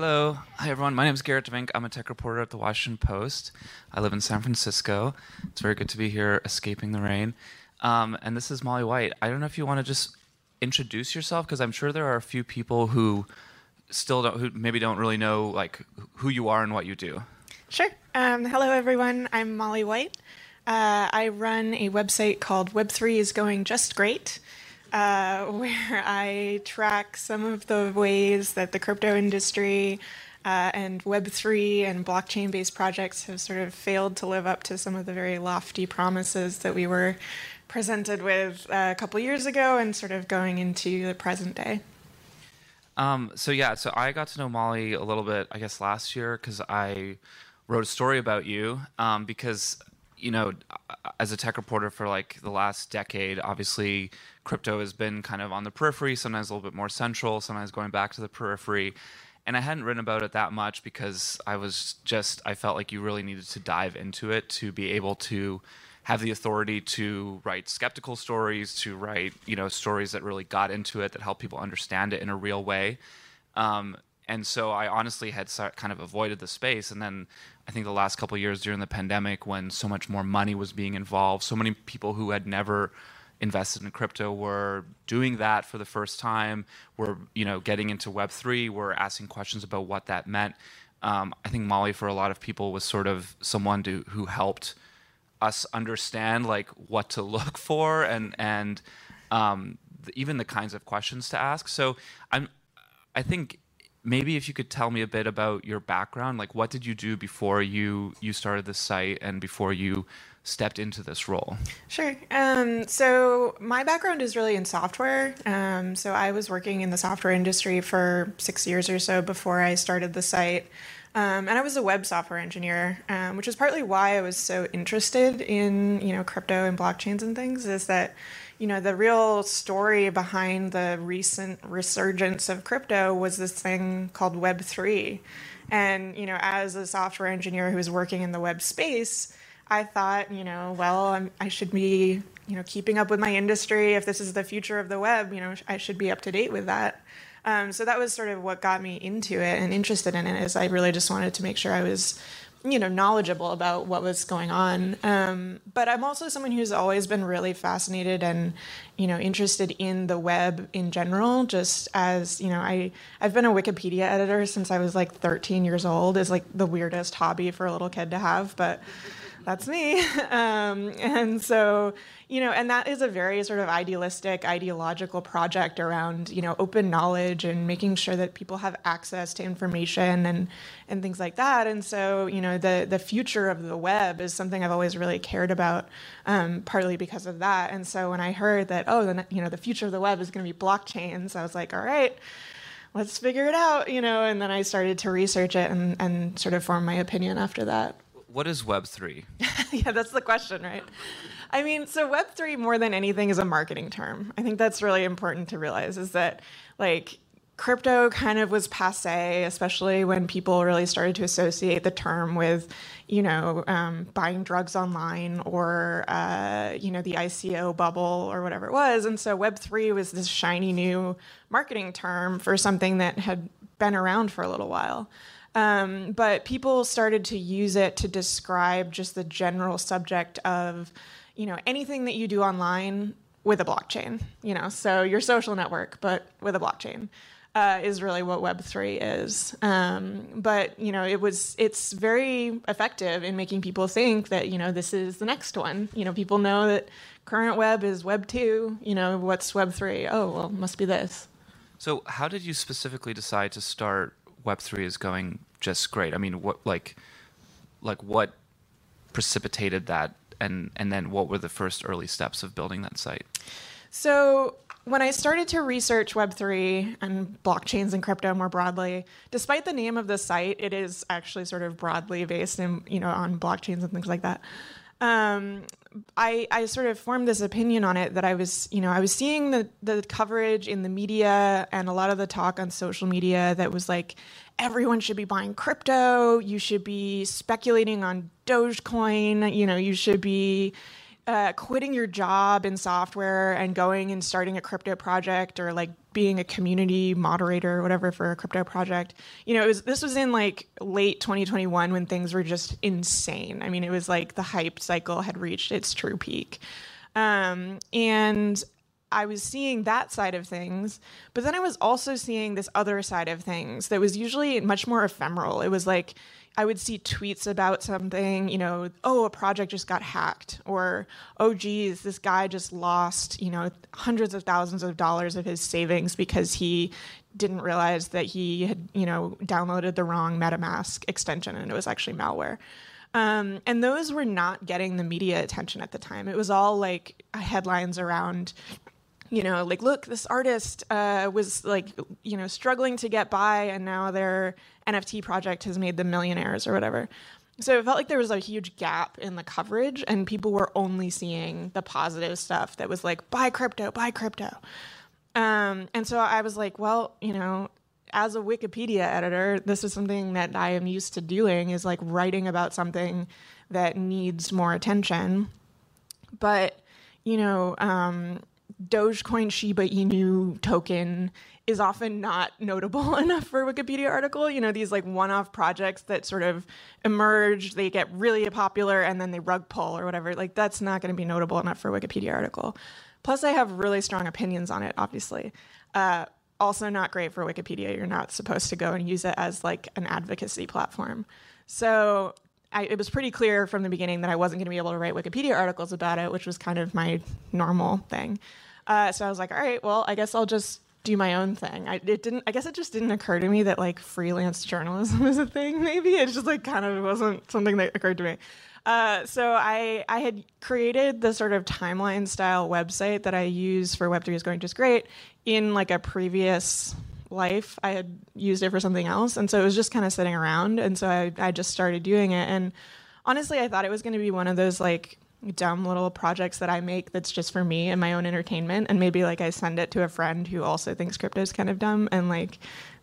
Hello. Hi, everyone. My name is Gerrit De Vynck. I'm a tech reporter at the Washington Post. I live in San Francisco. It's very good to be here escaping the rain. Um, and this is Molly White. I don't know if you want to just introduce yourself because I'm sure there are a few people who still don't, who maybe don't really know like who you are and what you do. Sure. Um, hello, everyone. I'm Molly White. Uh, I run a website called Web3 is Going Just Great uh, where I track some of the ways that the crypto industry uh, and Web3 and blockchain based projects have sort of failed to live up to some of the very lofty promises that we were presented with uh, a couple years ago and sort of going into the present day. Um, so, yeah, so I got to know Molly a little bit, I guess, last year because I wrote a story about you um, because you know, as a tech reporter for like the last decade, obviously crypto has been kind of on the periphery, sometimes a little bit more central, sometimes going back to the periphery. And I hadn't written about it that much because I was just, I felt like you really needed to dive into it to be able to have the authority to write skeptical stories, to write, you know, stories that really got into it, that help people understand it in a real way. Um, and so I honestly had kind of avoided the space. And then I think the last couple years during the pandemic, when so much more money was being involved, so many people who had never invested in crypto were doing that for the first time. Were you know getting into Web three. Were asking questions about what that meant. Um, I think Molly, for a lot of people, was sort of someone to, who helped us understand like what to look for and and um, even the kinds of questions to ask. So I'm I think maybe if you could tell me a bit about your background like what did you do before you you started the site and before you stepped into this role? Sure. Um, so my background is really in software. Um, so i was working in the software industry for six years or so before i started the site. Um, and I was a web software engineer, um, which is partly why I was so interested in you know crypto and blockchains and things. Is that you know, the real story behind the recent resurgence of crypto was this thing called Web3. And, you know, as a software engineer who was working in the web space, I thought, you know, well, I'm, i should be, you know, keeping up with my industry. If this is the future of the web, you know, I should be up to date with that. Um, so that was sort of what got me into it and interested in it. Is I really just wanted to make sure I was you know knowledgeable about what was going on. Um, but i'm also someone who's always been really fascinated and you know interested in the web in general just as you know i i've been a wikipedia editor since i was like 13 years old is like the weirdest hobby for a little kid to have but that's me. Um, and so, you know, and that is a very sort of idealistic, ideological project around, you know, open knowledge and making sure that people have access to information and and things like that. And so, you know, the the future of the web is something I've always really cared about, um, partly because of that. And so when I heard that, oh, then you know, the future of the web is going to be blockchains, I was like, all right let's figure it out, you know, and then I started to research it and, and sort of form my opinion after that what is Web3? yeah, that's the question, right? I mean, so Web3 more than anything is a marketing term. I think that's really important to realize is that like crypto kind of was passe, especially when people really started to associate the term with, you know, um, buying drugs online or, uh, you know, the ICO bubble or whatever it was. And so Web3 was this shiny new marketing term for something that had been around for a little while. Um, but people started to use it to describe just the general subject of, you know, anything that you do online with a blockchain. You know, so your social network, but with a blockchain. Uh, is really what Web three is, um, but you know it was it's very effective in making people think that you know this is the next one. You know people know that current web is Web two. You know what's Web three? Oh well, must be this. So how did you specifically decide to start Web three is going just great. I mean, what like like what precipitated that, and and then what were the first early steps of building that site? So when I started to research Web3 and blockchains and crypto more broadly, despite the name of the site, it is actually sort of broadly based in, you know, on blockchains and things like that. Um, I, I sort of formed this opinion on it that I was, you know, I was seeing the, the coverage in the media and a lot of the talk on social media that was like, everyone should be buying crypto. You should be speculating on Dogecoin. You know, you should be uh, quitting your job in software and going and starting a crypto project or like being a community moderator or whatever for a crypto project. You know, it was this was in like late 2021 when things were just insane. I mean, it was like the hype cycle had reached its true peak. Um, and I was seeing that side of things, but then I was also seeing this other side of things that was usually much more ephemeral. It was like I would see tweets about something, you know, oh, a project just got hacked, or oh, geez, this guy just lost, you know, hundreds of thousands of dollars of his savings because he didn't realize that he had, you know, downloaded the wrong MetaMask extension and it was actually malware. Um, and those were not getting the media attention at the time. It was all like headlines around you know, like, look, this artist uh, was like, you know, struggling to get by, and now their NFT project has made them millionaires or whatever. So it felt like there was a huge gap in the coverage, and people were only seeing the positive stuff that was like, buy crypto, buy crypto. Um, and so I was like, well, you know, as a Wikipedia editor, this is something that I am used to doing is like writing about something that needs more attention. But, you know, um, Dogecoin Shiba Inu token is often not notable enough for a Wikipedia article. You know, these like one off projects that sort of emerge, they get really popular and then they rug pull or whatever. Like, that's not going to be notable enough for a Wikipedia article. Plus, I have really strong opinions on it, obviously. Uh, also, not great for Wikipedia. You're not supposed to go and use it as like an advocacy platform. So, I, it was pretty clear from the beginning that I wasn't going to be able to write Wikipedia articles about it, which was kind of my normal thing. Uh, so I was like, all right, well, I guess I'll just do my own thing. I it didn't. I guess it just didn't occur to me that like freelance journalism is a thing. Maybe it just like kind of wasn't something that occurred to me. Uh, so I I had created the sort of timeline style website that I use for Web3 is going just great in like a previous life. I had used it for something else, and so it was just kind of sitting around. And so I I just started doing it. And honestly, I thought it was going to be one of those like dumb little projects that I make that's just for me and my own entertainment. And maybe like I send it to a friend who also thinks crypto is kind of dumb and like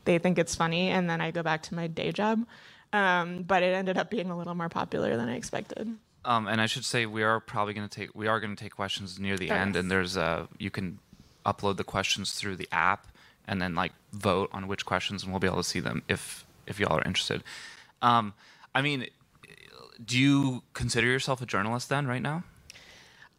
they think it's funny. And then I go back to my day job. Um, but it ended up being a little more popular than I expected. Um, and I should say we are probably going to take we are going to take questions near the end, and there's a you can upload the questions through the app and then like vote on which questions, and we'll be able to see them if if y'all are interested. Um, I mean, do you consider yourself a journalist then right now?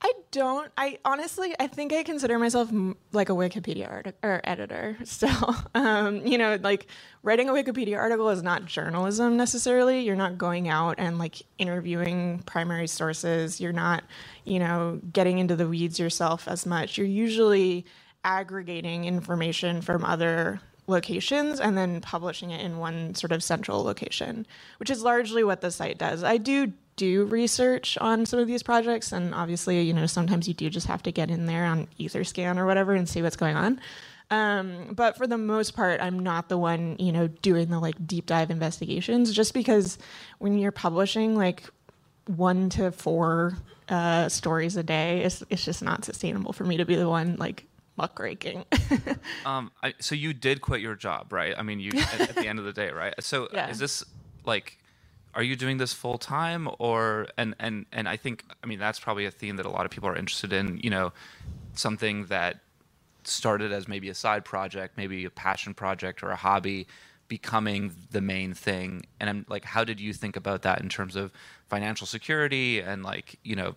I don't. I honestly, I think I consider myself m- like a Wikipedia art- or editor still. Um, you know, like writing a Wikipedia article is not journalism necessarily. You're not going out and like interviewing primary sources. You're not, you know, getting into the weeds yourself as much. You're usually aggregating information from other locations and then publishing it in one sort of central location, which is largely what the site does. I do do research on some of these projects, and obviously, you know, sometimes you do just have to get in there on Etherscan or whatever and see what's going on. Um, but for the most part, I'm not the one, you know, doing the like deep dive investigations, just because when you're publishing like one to four uh, stories a day, it's, it's just not sustainable for me to be the one like muckraking. um, I, so you did quit your job, right? I mean, you at, at the end of the day, right? So Yeah. is this like, are you doing this full time, or and and and I think I mean that's probably a theme that a lot of people are interested in. You know, something that started as maybe a side project, maybe a passion project or a hobby, becoming the main thing. And I'm like, how did you think about that in terms of financial security and like you know,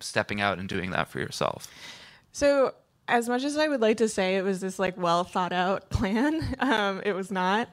stepping out and doing that for yourself? So, as much as I would like to say it was this like well thought out plan, um, it was not.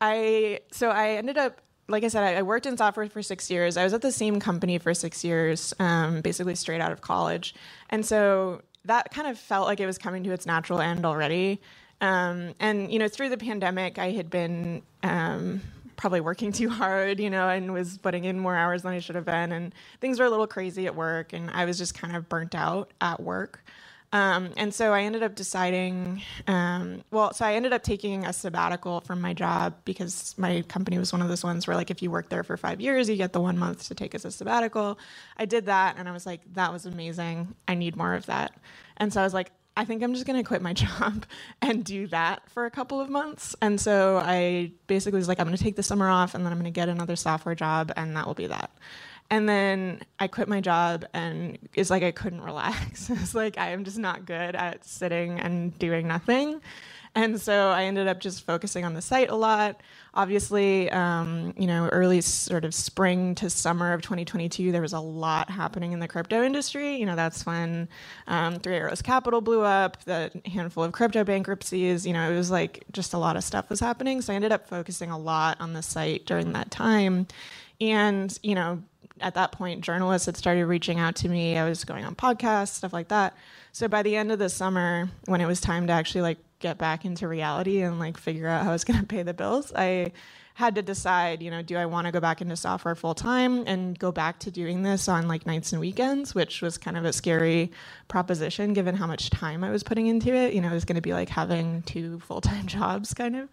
I so I ended up, like I said, I, I worked in software for six years. I was at the same company for six years, um, basically straight out of college, and so that kind of felt like it was coming to its natural end already. Um, and you know, through the pandemic, I had been um, probably working too hard, you know, and was putting in more hours than I should have been, and things were a little crazy at work, and I was just kind of burnt out at work. Um, and so I ended up deciding, um, well, so I ended up taking a sabbatical from my job because my company was one of those ones where, like, if you work there for five years, you get the one month to take as a sabbatical. I did that and I was like, that was amazing. I need more of that. And so I was like, I think I'm just going to quit my job and do that for a couple of months. And so I basically was like, I'm going to take the summer off and then I'm going to get another software job and that will be that. And then I quit my job and it's like I couldn't relax. it's like I am just not good at sitting and doing nothing. And so I ended up just focusing on the site a lot. Obviously, um, you know, early sort of spring to summer of 2022, there was a lot happening in the crypto industry. You know, that's when um, Three Arrows Capital blew up, the handful of crypto bankruptcies. You know, it was like just a lot of stuff was happening. So I ended up focusing a lot on the site during that time. And, you know, at that point, journalists had started reaching out to me. I was going on podcasts, stuff like that. So by the end of the summer, when it was time to actually like get back into reality and like figure out how I was going to pay the bills, I had to decide, you know, do I want to go back into software full time and go back to doing this on like nights and weekends, which was kind of a scary proposition given how much time I was putting into it. You know, it was going to be like having two full time jobs kind of.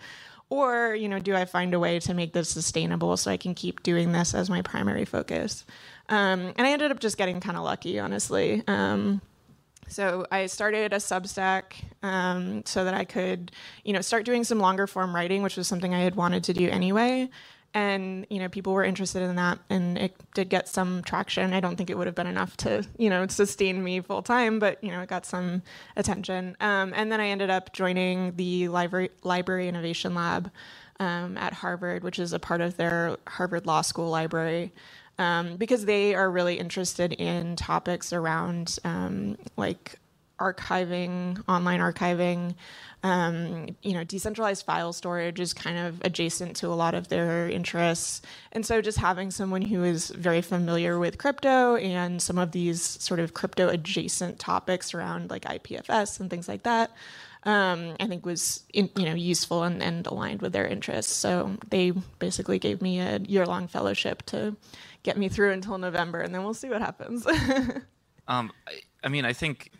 Or, you know, do I find a way to make this sustainable so I can keep doing this as my primary focus? Um, and I ended up just getting kind of lucky, honestly. Um, so I started a Substack um, so that I could, you know, start doing some longer form writing, which was something I had wanted to do anyway. And you know, people were interested in that, and it did get some traction. I don't think it would have been enough to, you know, sustain me full time, but you know, it got some attention. Um, and then I ended up joining the library library innovation lab um, at Harvard, which is a part of their Harvard Law School library um, because they are really interested in topics around um, like archiving, online archiving. Um, you know, decentralized file storage is kind of adjacent to a lot of their interests. And so just having someone who is very familiar with crypto and some of these sort of crypto adjacent topics around like IPFS and things like that. Um, I think was in, you know useful and, and aligned with their interests. So they basically gave me a year long fellowship to get me through until November, and then we'll see what happens. um, I, I, mean, I think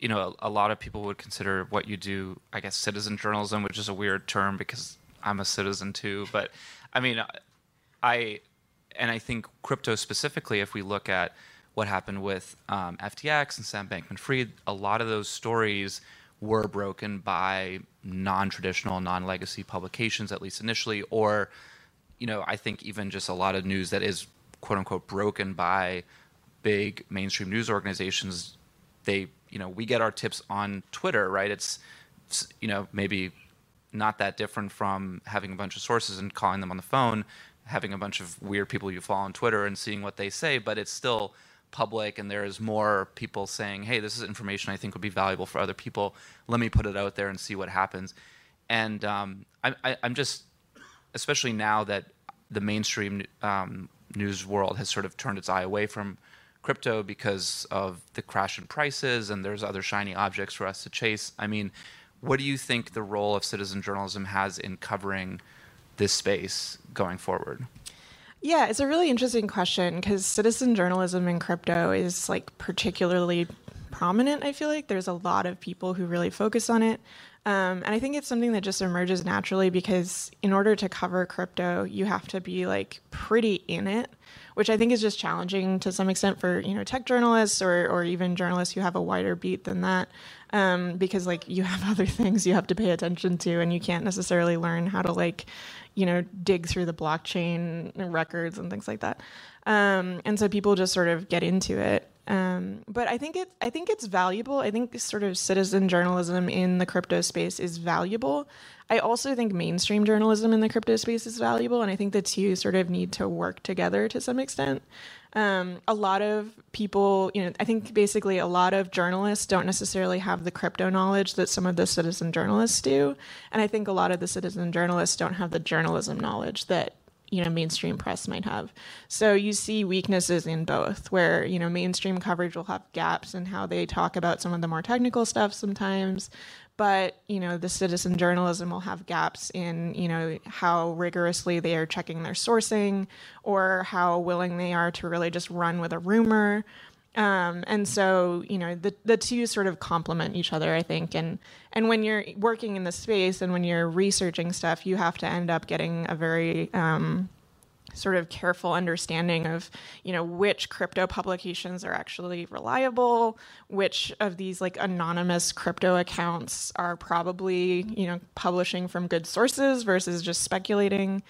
you know a, a, lot of people would consider what you do, I guess, citizen journalism, which is a weird term because I'm a citizen too. But I mean, I and I think crypto specifically, if we look at what happened with um, FTX and Sam Bankman-Fried, a lot of those stories were broken by non-traditional, non-legacy publications, at least initially, or you know, I think even just a lot of news that is quote unquote broken by big mainstream news organizations they you know we get our tips on twitter right? It's, you know maybe not that different from having a bunch of sources and calling them on the phone having a bunch of weird people you follow on twitter and seeing what they say but it's still public and there's more people saying hey this is information i think would be valuable for other people. Let me put it out there and see what happens. And um, I, I, i'm just especially now that the mainstream um, news world has sort of turned its eye away from crypto because of the crash in prices and there's other shiny objects for us to chase. I mean, what do you think the role of citizen journalism has in covering this space going forward? Yeah, it's a really interesting question because citizen journalism in crypto is like particularly prominent. I feel like there's a lot of people who really focus on it. Um, and I think it's something that just emerges naturally because in order to cover crypto, you have to be like pretty in it, which I think is just challenging to some extent for you know tech journalists or or even journalists who have a wider beat than that, um, because like you have other things you have to pay attention to, and you can't necessarily learn how to like you know dig through the blockchain records and things like that. Um, and so people just sort of get into it. Um, but I think it I think it's valuable. I think sort of citizen journalism in the crypto space is valuable. I also think mainstream journalism in the crypto space is valuable, and I think the two sort of need to work together to some extent. Um, a lot of people, you know, I think basically a lot of journalists don't necessarily have the crypto knowledge that some of the citizen journalists do, and I think a lot of the citizen journalists don't have the journalism knowledge that you know mainstream press might have. So you see weaknesses in both where you know mainstream coverage will have gaps in how they talk about some of the more technical stuff sometimes but you know the citizen journalism will have gaps in you know how rigorously they are checking their sourcing or how willing they are to really just run with a rumor um, and so, you know, the, the two sort of complement each other, I think. And, and when you're working in the space and when you're researching stuff, you have to end up getting a very, um, sort of careful understanding of you know which crypto publications are actually reliable which of these like anonymous crypto accounts are probably you know publishing from good sources versus just speculating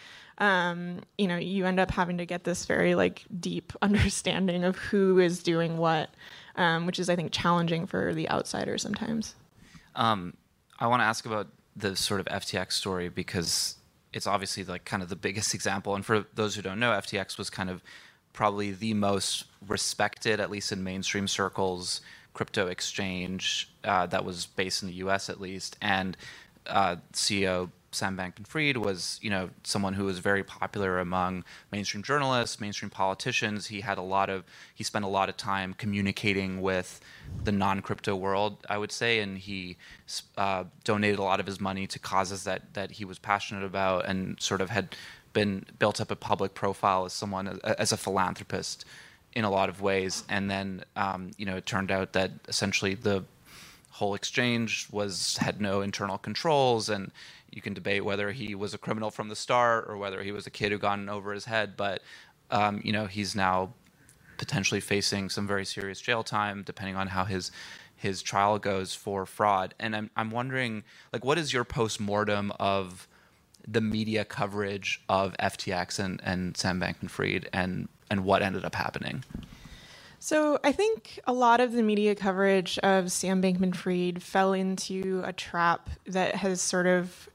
um, you know you end up having to get this very like deep understanding of who is doing what um, which is i think challenging for the outsider sometimes um, i want to ask about the sort of ftx story because it's obviously like kind of the biggest example. And for those who don't know, FTX was kind of probably the most respected, at least in mainstream circles, crypto exchange uh, that was based in the U.S. at least. And uh, CEO Sam Bankman-Fried was, you know, someone who was very popular among mainstream journalists, mainstream politicians. He had a lot of, he spent a lot of time communicating with the non-crypto world, I would say, and he uh, donated a lot of his money to causes that that he was passionate about, and sort of had been built up a public profile as someone as a philanthropist in a lot of ways. And then, um, you know, it turned out that essentially the whole exchange was had no internal controls and you can debate whether he was a criminal from the start or whether he was a kid who got over his head. But um, you know, he's now potentially facing some very serious jail time, depending on how his his trial goes for fraud. And I'm I'm wondering, like, what is your post mortem of the media coverage of FTX and and Sam Bankman-Fried and and what ended up happening? So I think a lot of the media coverage of Sam Bankman-Fried fell into a trap that has sort of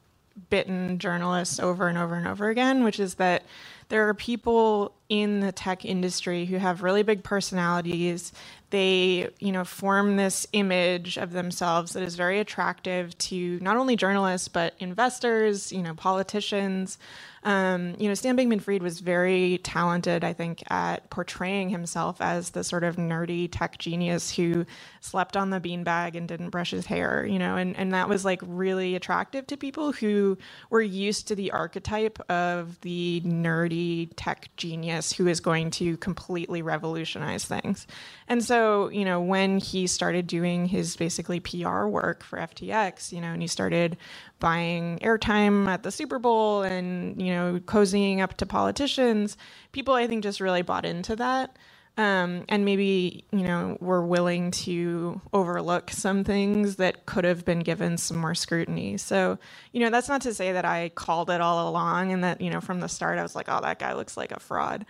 bitten journalists over and over and over again, which is that there are people in the tech industry who have really big personalities. They, you know, form this image of themselves that is very attractive to not only journalists but investors, you know, politicians. Um, you know, Sam Bankman-Fried was very talented, I think, at portraying himself as the sort of nerdy tech genius who slept on the beanbag and didn't brush his hair. You know, and and that was like really attractive to people who were used to the archetype of the nerdy tech genius who is going to completely revolutionize things. And so, you know, when he started doing his basically PR work for FTX, you know, and he started buying airtime at the Super Bowl and, you know, cozying up to politicians, people I think just really bought into that. Um, and maybe you know were willing to overlook some things that could have been given some more scrutiny. So you know that's not to say that I called it all along and that you know from the start I was like, oh, that guy looks like a fraud.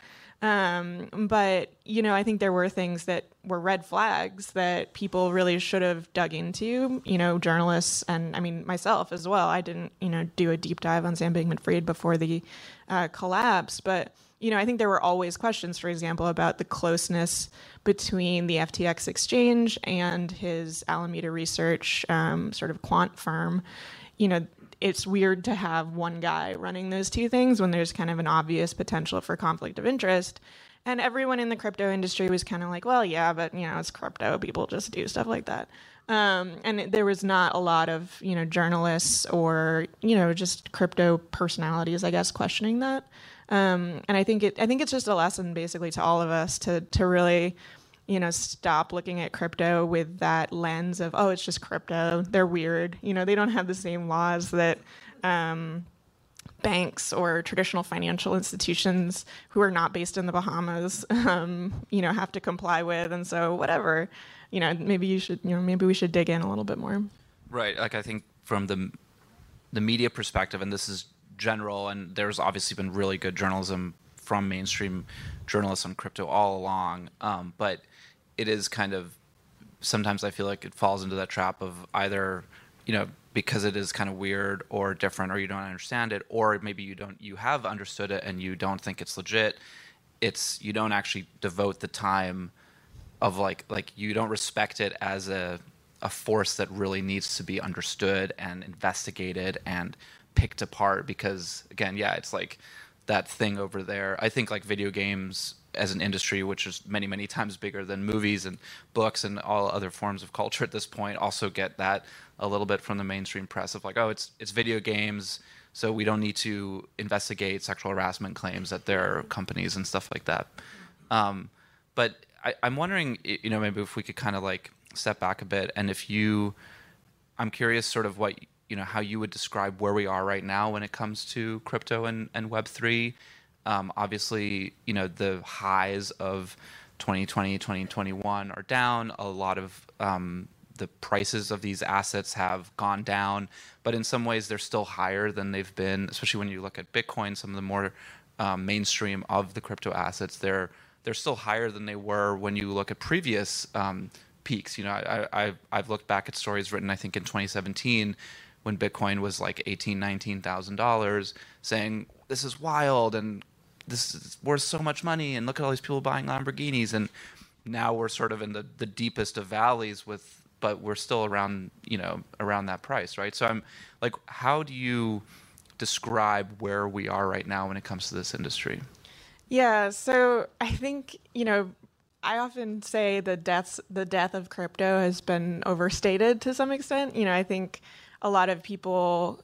Um, but you know, I think there were things that were red flags that people really should have dug into. You know, journalists and I mean myself as well. I didn't you know do a deep dive on Sam Bankman-Fried before the uh, collapse, but you know, I think there were always questions, for example, about the closeness between the FTX exchange and his Alameda Research um, sort of quant firm. You know, it's weird to have one guy running those two things when there's kind of an obvious potential for conflict of interest. And everyone in the crypto industry was kind of like, well, yeah, but you know, it's crypto. People just do stuff like that. Um, and there was not a lot of you know journalists or you know just crypto personalities, I guess, questioning that. Um, and I think it, I think it's just a lesson basically to all of us to to really you know, stop looking at crypto with that lens of, oh, it's just crypto. They're weird. You know, they don't have the same laws that um, banks or traditional financial institutions who are not based in the Bahamas, um, you know, have to comply with. And so, whatever, you know, maybe you should, you know, maybe we should dig in a little bit more. Right. Like I think from the the media perspective, and this is general, and there's obviously been really good journalism from mainstream journalists on crypto all along, um, but it is kind of sometimes I feel like it falls into that trap of either, you know, because it is kind of weird or different or you don't understand it or maybe you don't you have understood it and you don't think it's legit. It's you don't actually devote the time of like like you don't respect it as a a force that really needs to be understood and investigated and picked apart because again, yeah, it's like that thing over there. I think like video games as an industry, which is many, many times bigger than movies and books and all other forms of culture at this point, also get that a little bit from the mainstream press of like, oh, it's it's video games, so we don't need to investigate sexual harassment claims at their companies and stuff like that. Um, but I, I'm wondering, you know, maybe if we could kind of like step back a bit, and if you, I'm curious, sort of what you know, how you would describe where we are right now when it comes to crypto and and Web three Um, obviously, you know the highs of 2020, 2021 are down. A lot of um, the prices of these assets have gone down, but in some ways they're still higher than they've been. Especially when you look at Bitcoin, some of the more um, mainstream of the crypto assets, they're they're still higher than they were when you look at previous um, peaks. You know, I, I, I've looked back at stories written, I think, in 2017 when Bitcoin was like eighteen, nineteen thousand dollars, saying this is wild and this is worth so much money, and look at all these people buying Lamborghinis, and now we're sort of in the, the deepest of valleys with, but we're still around, you know, around that price, right? So I'm like, how do you describe where we are right now when it comes to this industry? Yeah, so I think, you know, I often say the deaths the death of crypto has been overstated to some extent. You know, I think a lot of people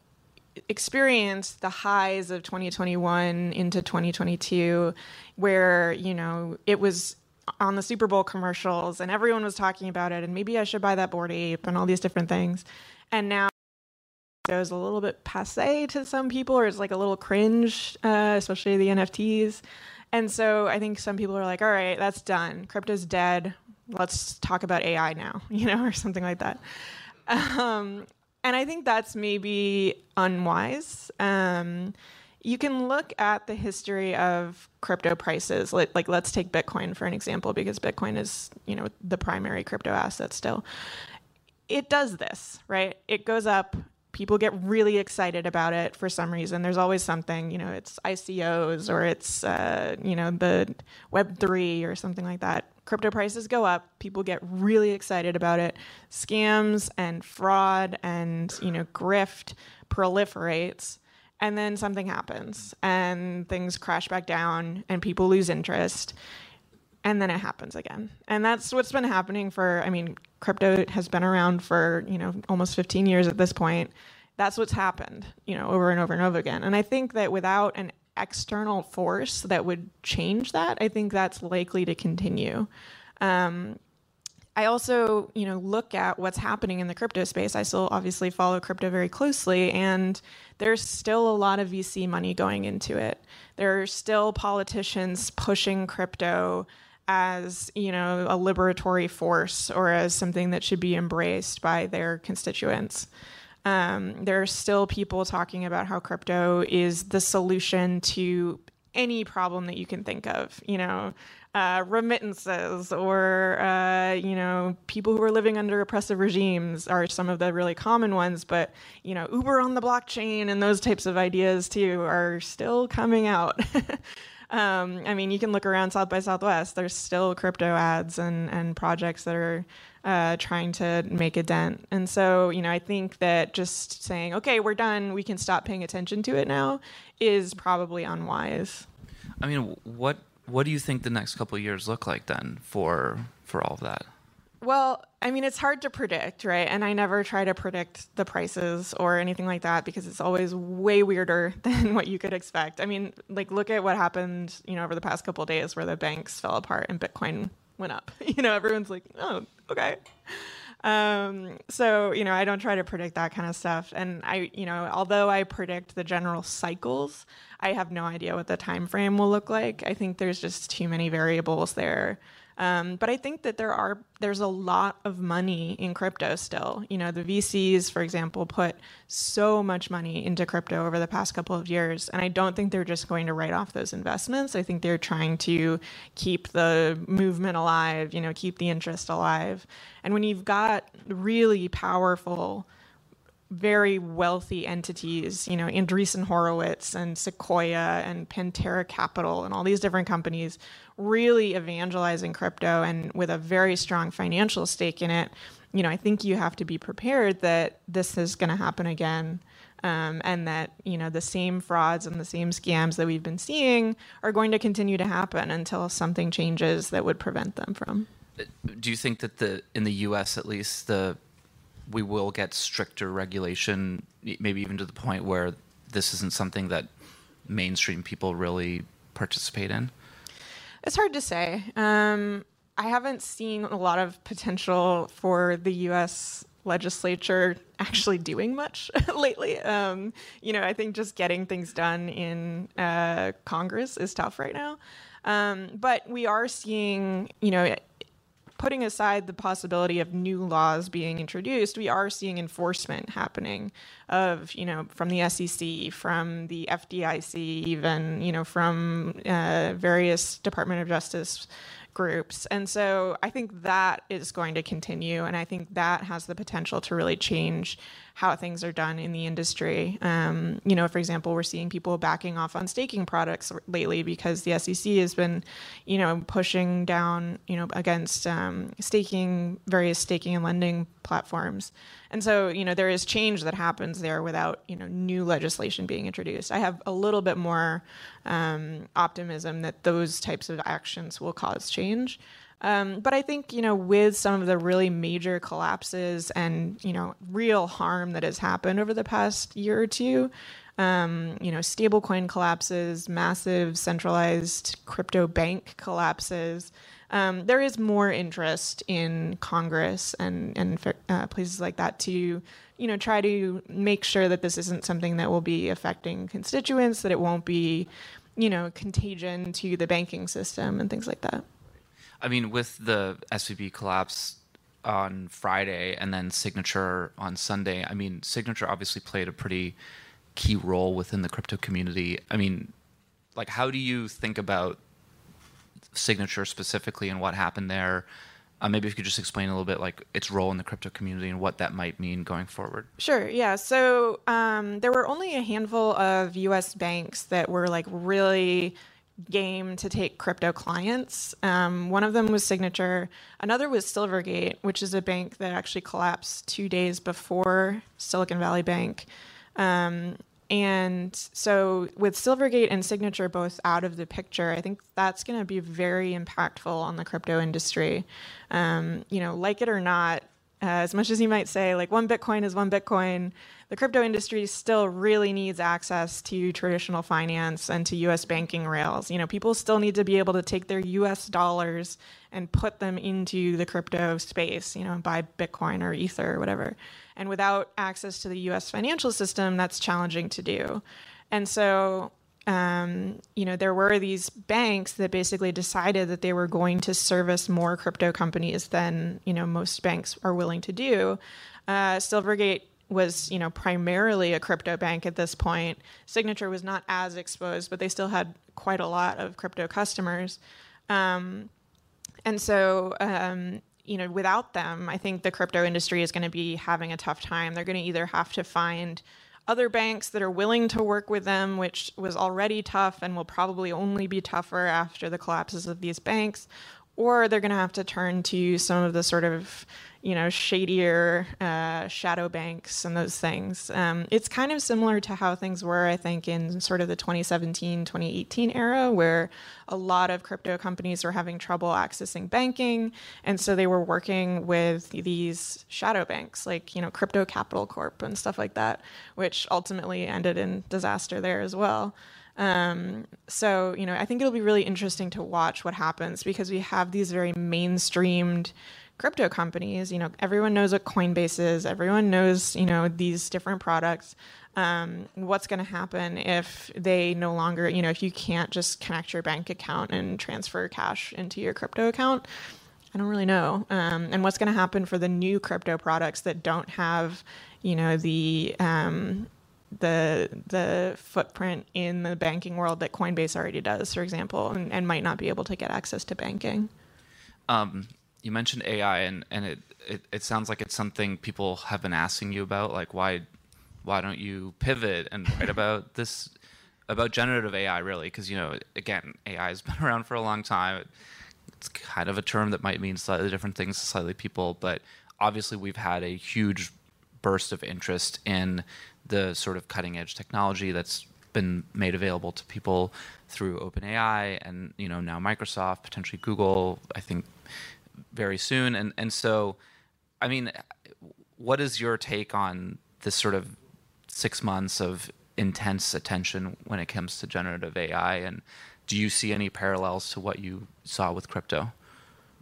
experienced the highs of 2021 into 2022 where, you know, it was on the Super Bowl commercials and everyone was talking about it and maybe I should buy that Bored Ape and all these different things. And now goes a little bit passe to some people or it's like a little cringe, uh, especially the NFTs. And so I think some people are like, all right, that's done. Crypto's dead. Let's talk about AI now, you know, or something like that. Um, and I think that's maybe unwise. Um, you can look at the history of crypto prices. Like, like, let's take Bitcoin for an example, because Bitcoin is, you know, the primary crypto asset still. It does this, right? It goes up people get really excited about it for some reason. There's always something, you know, it's ICOs or it's, uh, you know, the Web3 or something like that. Crypto prices go up, people get really excited about it. Scams and fraud and, you know, grift proliferates. And then something happens and things crash back down and people lose interest and then it happens again. And that's what's been happening for I mean, crypto has been around for, you know, almost 15 years at this point. That's what's happened, you know, over and over and over again. And I think that without an external force that would change that, I think that's likely to continue. Um, I also, you know, look at what's happening in the crypto space. I still obviously follow crypto very closely, and there's still a lot of VC money going into it. There are still politicians pushing crypto as you know a liberatory force or as something that should be embraced by their constituents. Um, there are still people talking about how crypto is the solution to any problem that you can think of. You know, uh, remittances or uh, you know people who are living under oppressive regimes are some of the really common ones. But you know, Uber on the blockchain and those types of ideas too are still coming out. Um, I mean, you can look around South by Southwest. There's still crypto ads and and projects that are uh, trying to make a dent. And so, you know, I think that just saying, okay, we're done, we can stop paying attention to it now, is probably unwise. I mean, what what do you think the next couple years look like then for for all of that? Well, I mean, it's hard to predict, right? And I never try to predict the prices or anything like that because it's always way weirder than what you could expect. I mean, like look at what happened, you know, over the past couple days where the banks fell apart and Bitcoin went up. You know, everyone's like, "Oh, okay." Um, so, you know, I don't try to predict that kind of stuff. And I, you know, although I predict the general cycles, I have no idea what the time frame will look like. I think there's just too many variables there. Um, but I think that there are there's a lot of money in crypto still. You know, the VCs, for example, put so much money into crypto over the past couple of years, and I don't think they're just going to write off those investments. I think they're trying to keep the movement alive. You know, keep the interest alive. And when you've got really powerful very wealthy entities, you know, Andreessen Horowitz and Sequoia and Pantera Capital and all these different companies really evangelizing crypto and with a very strong financial stake in it. You know, I think you have to be prepared that this is going to happen again. Um, and that you know the same frauds and the same scams that we've been seeing are going to continue to happen until something changes that would prevent them from. Do you think that the in the U.S. at least the we will get stricter regulation, maybe even to the point where this isn't something that mainstream people really participate in? It's hard to say. Um, I haven't seen a lot of potential for the U.S. legislature actually doing much lately. Um, you know, I think just getting things done in uh, Congress is tough right now. Um, but we are seeing, you know, putting aside the possibility of new laws being introduced, we are seeing enforcement happening of, you know, from the SEC, from the FDIC, even, you know, from uh, various Department of Justice groups. And so I think that is going to continue. And I think that has the potential to really change how things are done in the industry. Um, you know, for example, we're seeing people backing off on staking products lately because the SEC has been, you know, pushing down, you know, against um, staking, various staking and lending platforms. And so, you know, there is change that happens there without, you know, new legislation being introduced. I have a little bit more um, optimism that those types of actions will cause change. Um, but I think, you know, with some of the really major collapses and, you know, real harm that has happened over the past year or two, um, you know, stablecoin collapses, massive centralized crypto bank collapses, um, there is more interest in Congress and, and uh, places like that to, you know, try to make sure that this isn't something that will be affecting constituents, that it won't be, you know, contagion to the banking system and things like that. I mean, with the SVB collapse on Friday and then Signature on Sunday, I mean, Signature obviously played a pretty key role within the crypto community. I mean, like, how do you think about Signature specifically and what happened there? Uh, maybe if you could just explain a little bit like its role in the crypto community and what that might mean going forward. Sure. Yeah. So um, there were only a handful of U.S. banks that were like really game to take crypto clients. Um, one of them was Signature. Another was Silvergate, which is a bank that actually collapsed two days before Silicon Valley Bank. Um, and so, with Silvergate and Signature both out of the picture, I think that's going to be very impactful on the crypto industry. Um, you know, like it or not, uh, as much as you might say, like one Bitcoin is one Bitcoin, the crypto industry still really needs access to traditional finance and to US banking rails. You know, people still need to be able to take their US dollars and put them into the crypto space, you know, buy Bitcoin or Ether or whatever. And without access to the US financial system, that's challenging to do. And so um, you know, there were these banks that basically decided that they were going to service more crypto companies than you know most banks are willing to do. Uh, Silvergate was you know primarily a crypto bank at this point. Signature was not as exposed, but they still had quite a lot of crypto customers. Um, and so um, you know without them, I think the crypto industry is going to be having a tough time. They're going to either have to find other banks that are willing to work with them, which was already tough and will probably only be tougher after the collapses of these banks, or they're going to have to turn to some of the sort of you know shadier uh, shadow banks and those things. Um, it's kind of similar to how things were i think in sort of the 2017 2018 era where a lot of crypto companies were having trouble accessing banking. And so they were working with these shadow banks like you know crypto capital corp and stuff like that which ultimately ended in disaster there as well. Um, so, you know, I think it'll be really interesting to watch what happens because we have these very mainstreamed crypto companies. You know, everyone knows what Coinbase is, everyone knows, you know, these different products. Um, what's going to happen if they no longer, you know, if you can't just connect your bank account and transfer cash into your crypto account? I don't really know. Um, and what's going to happen for the new crypto products that don't have, you know, the um, the the footprint in the banking world that Coinbase already does, for example, and, and might not be able to get access to banking. Um, you mentioned AI, and and it, it it sounds like it's something people have been asking you about, like why why don't you pivot and write about this about generative AI really? Because you know, again, AI has been around for a long time. It's kind of a term that might mean slightly different things to slightly people, but obviously we've had a huge burst of interest in the sort of cutting edge technology that's been made available to people through OpenAI and you know now Microsoft, potentially Google, I think very soon. And and so, I mean, what is your take on this sort of six months of intense attention when it comes to generative AI? And do you see any parallels to what you saw with crypto?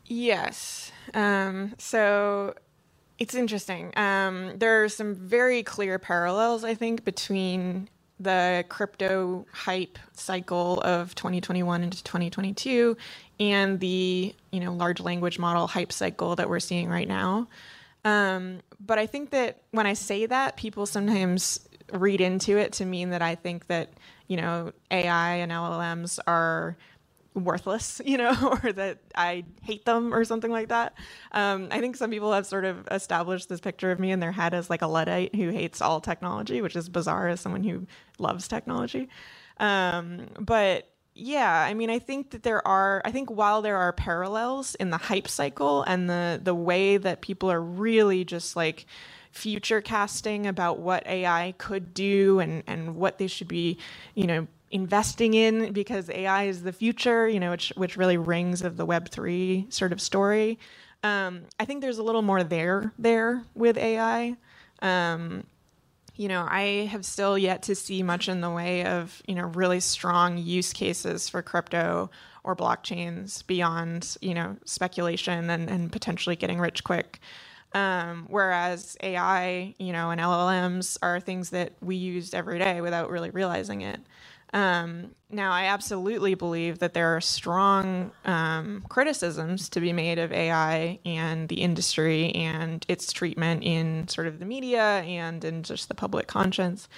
Yes. Um, so It's interesting. Um, there are some very clear parallels, I think, between the crypto hype cycle of 2021 into 2022 and the you know large language model hype cycle that we're seeing right now. Um, but I think that when I say that, people sometimes read into it to mean that I think that you know AI and LLMs are worthless, you know, or that I hate them or something like that. Um, I think some people have sort of established this picture of me in their head as like a Luddite who hates all technology, which is bizarre as someone who loves technology. Um, but yeah, I mean, I think that there are. I think while there are parallels in the hype cycle and the the way that people are really just like future casting about what AI could do and and what they should be, you know, investing in because AI is the future, you know, which which really rings of the Web three sort of story. Um, I think there's a little more there there with AI. Um, you know, I have still yet to see much in the way of, you know, really strong use cases for crypto or blockchains beyond, you know, speculation and, and potentially getting rich quick. Um, whereas AI, you know, and LLMs are things that we use every day without really realizing it. Um, now, I absolutely believe that there are strong um, criticisms to be made of AI and the industry and its treatment in sort of the media and in just the public conscience.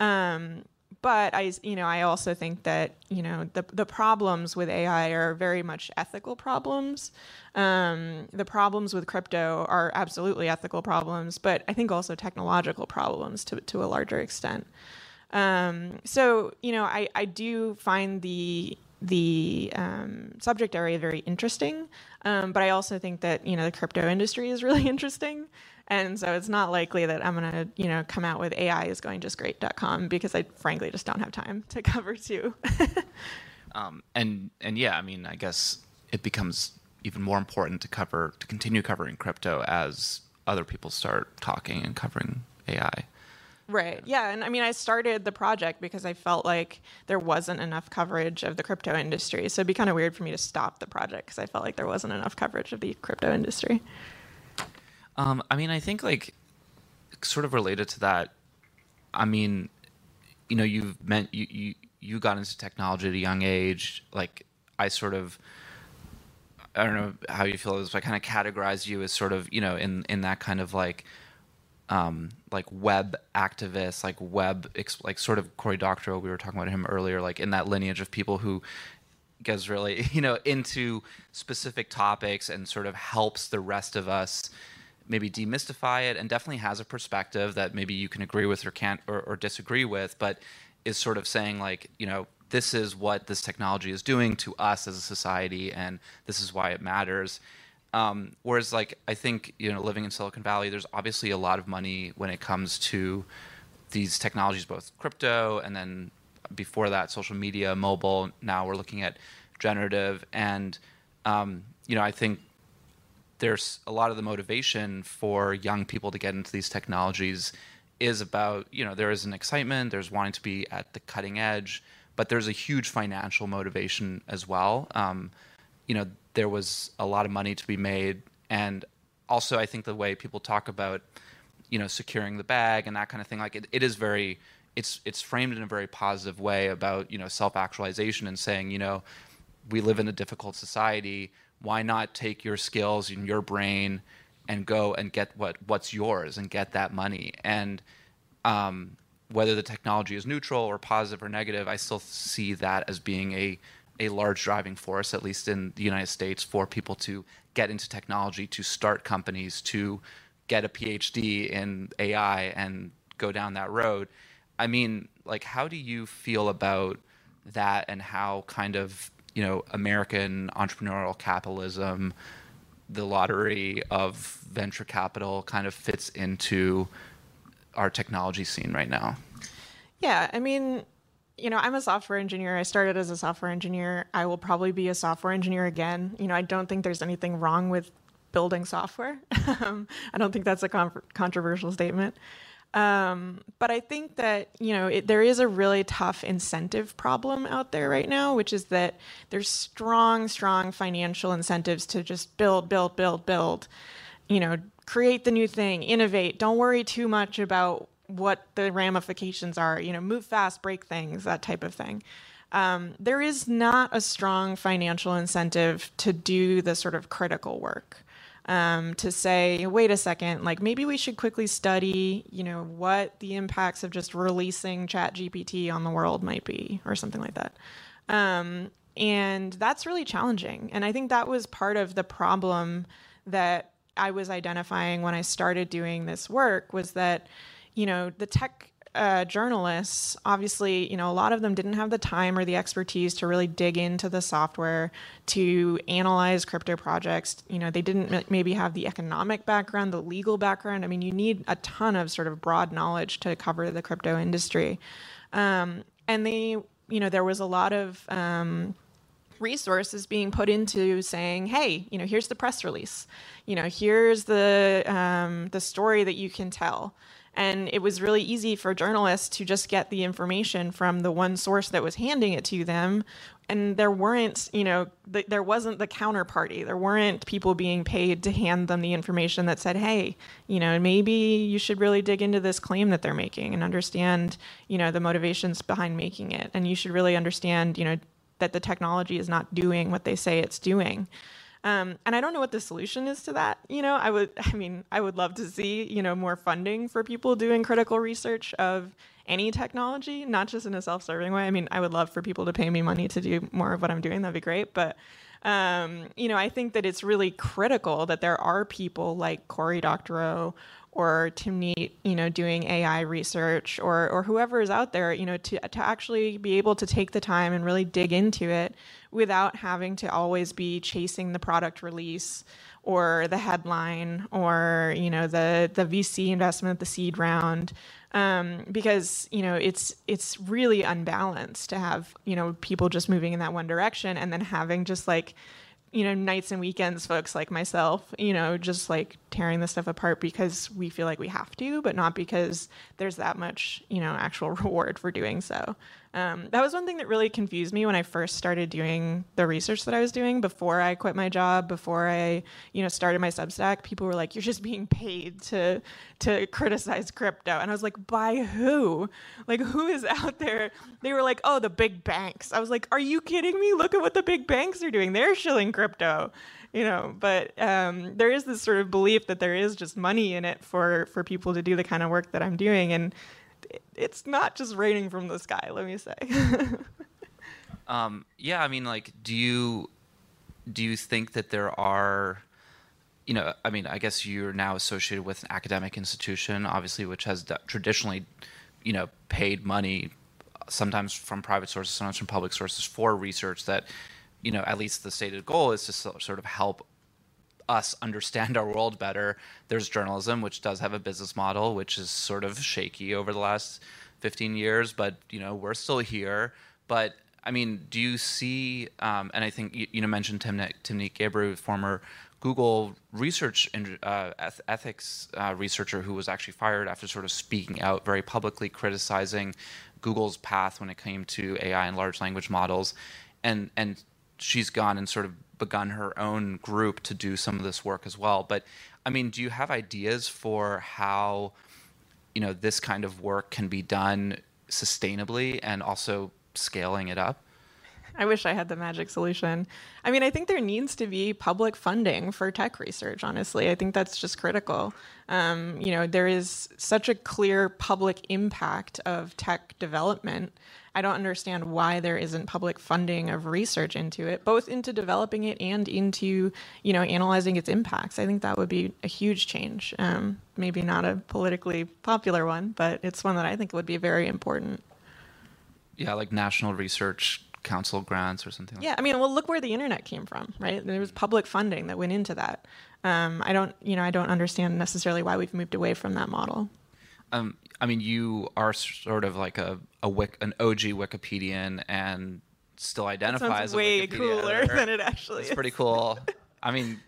Um, but I, you know, I also think that you know the the problems with AI are very much ethical problems. Um, the problems with crypto are absolutely ethical problems, but I think also technological problems to to a larger extent. Um, so you know, I, I do find the the um, subject area very interesting, um, but I also think that you know the crypto industry is really interesting, and so it's not likely that I'm gonna you know come out with AI is going just great.com because I frankly just don't have time to cover two. um, and and yeah, I mean, I guess it becomes even more important to cover to continue covering crypto as other people start talking and covering AI. Right. Yeah. And I mean, I started the project because I felt like there wasn't enough coverage of the crypto industry. So it'd be kind of weird for me to stop the project because I felt like there wasn't enough coverage of the crypto industry. Um, I mean, I think like sort of related to that. I mean, you know, you've meant you you you got into technology at a young age. Like I sort of. I don't know how you feel. Is I kind of categorize you as sort of you know in in that kind of like um, like web activists, like web, like sort of Cory Doctorow. We were talking about him earlier, like in that lineage of people who gets really, you know, into specific topics and sort of helps the rest of us maybe demystify it, and definitely has a perspective that maybe you can agree with or can't or, or disagree with, but is sort of saying like, you know, this is what this technology is doing to us as a society, and this is why it matters um, whereas, like, I think you know, living in Silicon Valley, there's obviously a lot of money when it comes to these technologies, both crypto and then before that, social media, mobile. Now we're looking at generative, and um, you know, I think there's a lot of the motivation for young people to get into these technologies is about you know there is an excitement, there's wanting to be at the cutting edge, but there's a huge financial motivation as well. Um, you know there was a lot of money to be made, and also I think the way people talk about you know securing the bag and that kind of thing, like it, it is very it's it's framed in a very positive way about you know self actualization and saying you know we live in a difficult society. Why not take your skills and your brain and go and get what what's yours and get that money and um, whether the technology is neutral or positive or negative, I still see that as being a a large driving force, at least in the United States, for people to get into technology, to start companies, to get a PhD in AI and go down that road. I mean, like, how do you feel about that and how kind of, you know, American entrepreneurial capitalism, the lottery of venture capital kind of fits into our technology scene right now? Yeah, I mean, you know, I'm a software engineer. I started as a software engineer. I will probably be a software engineer again. You know, I don't think there's anything wrong with building software. um, I don't think that's a con- controversial statement. Um, but I think that, you know, it, there is a really tough incentive problem out there right now, which is that there's strong, strong financial incentives to just build, build, build, build. you know, create the new thing, innovate. Don't worry too much about what the ramifications are. You know, move fast, break things, that type of thing. Um, there is not a strong financial incentive to do the sort of critical work. Um, to say, wait a second, like maybe we should quickly study, you know, what the impacts of just releasing Chat GPT on the world might be, or something like that. Um, and that's really challenging. And I think that was part of the problem that I was identifying when I started doing this work was that, you know, the tech uh, journalists, obviously, you know, a lot of them didn't have the time or the expertise to really dig into the software to analyze crypto projects. You know, they didn't maybe have the economic background, the legal background. I mean, you need a ton of sort of broad knowledge to cover the crypto industry. Um, and they, you know, there was a lot of, um, resources being put into saying, "Hey, you know, here's the press release. You know, here's the um, the story that you can tell." And it was really easy for journalists to just get the information from the one source that was handing it to them. And there weren't, you know, th- there wasn't the counterparty. There weren't people being paid to hand them the information that said, hey, you know, maybe you should really dig into this claim that they're making and understand, you know, the motivations behind making it. And you should really understand, you know, that the technology is not doing what they say it's doing. Um, and I don't know what the solution is to that. You know, I would, I mean, I would love to see, you know, more funding for people doing critical research of any technology, not just in a self-serving way. I mean, I would love for people to pay me money to do more of what I'm doing. That'd be great. But, um, you know, I think that it's really critical that there are people like Cory Doctorow or Timnit, you know, doing AI research or, or whoever is out there, you know, to, to actually be able to take the time and really dig into it without having to always be chasing the product release or the headline or you know the the VC investment, the seed round, um, because you know it's it's really unbalanced to have you know people just moving in that one direction and then having just like you know nights and weekends folks like myself you know just like tearing this stuff apart because we feel like we have to but not because there's that much you know actual reward for doing so um, that was one thing that really confused me when I first started doing the research that I was doing before I quit my job, before I, you know, started my Substack. People were like, "You're just being paid to to criticize crypto," and I was like, "By who? Like, who is out there?" They were like, "Oh, the big banks." I was like, "Are you kidding me? Look at what the big banks are doing. They're shilling crypto." you know but um, there is this sort of belief that there is just money in it for for people to do the kind of work that i'm doing and it's not just raining from the sky. Let me say. um, yeah, I mean, like, do you do you think that there are you know, I mean, I guess you're now associated with an academic institution, obviously, which has traditionally, you know, paid money, sometimes from private sources, sometimes from public sources, for research that, you know, at least the stated goal is to sort of help us understand our world better. There's journalism, which does have a business model, which is sort of shaky over the last 15 years, but you know we're still here. But I mean, do you see? Um, and I think you, you know mentioned Timnit Timnit Gebru, former Google research uh, ethics uh, researcher who was actually fired after sort of speaking out very publicly criticizing Google's path when it came to AI and large language models, and and she's gone and sort of begun her own group to do some of this work as well. But I mean, do you have ideas for how you know this kind of work can be done sustainably and also scaling it up? I wish I had the magic solution. I mean, I think there needs to be public funding for tech research, honestly. I think that's just critical. Um, you know, there is such a clear public impact of tech development. I don't understand why there isn't public funding of research into it, both into developing it and into, you know, analyzing its impacts. I think that would be a huge change. Um, maybe not a politically popular one, but it's one that I think would be very important. Yeah, like national research council grants or something. Like yeah, I mean, well, look where the internet came from, right? There was public funding that went into that. Um, I don't, you know, I don't understand necessarily why we've moved away from that model. Um, I mean, you are sort of like a, a Wik, an OG Wikipedian and still identify as way cooler than it actually it's is. pretty cool. I mean,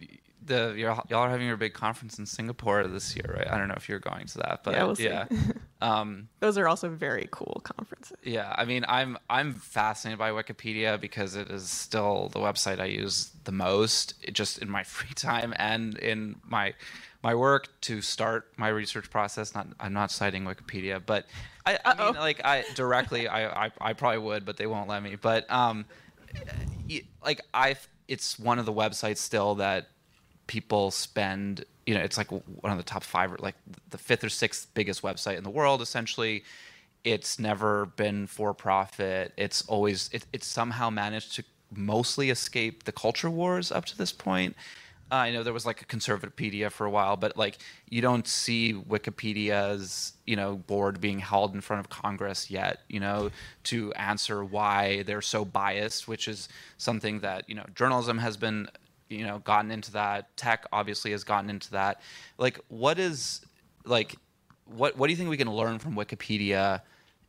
the y'all y'all are having your big conference in Singapore this year, right? I don't know if you're going to that, but Yeah, we'll yeah. Um, Those are also very cool conferences. yeah, I mean, I'm I'm fascinated by Wikipedia because it is still the website I use the most, just in my free time and in my my work to start my research process. Not I'm not citing Wikipedia, but I, I mean, like I directly, I, I I probably would, but they won't let me. But um, like I, it's one of the websites still that people spend you know it's like one of the top five or like the fifth or sixth biggest website in the world essentially. It's never been for profit it's always it, it's somehow managed to mostly escape the culture wars up to this point uh, i know there was like a conservatopedia for a while but like you don't see wikipedia's you know board being held in front of congress yet you know to answer why they're so biased which is something that you know journalism has been you know gotten into that. Tech obviously has gotten into that. Like what is like what what do you think we can learn from wikipedia?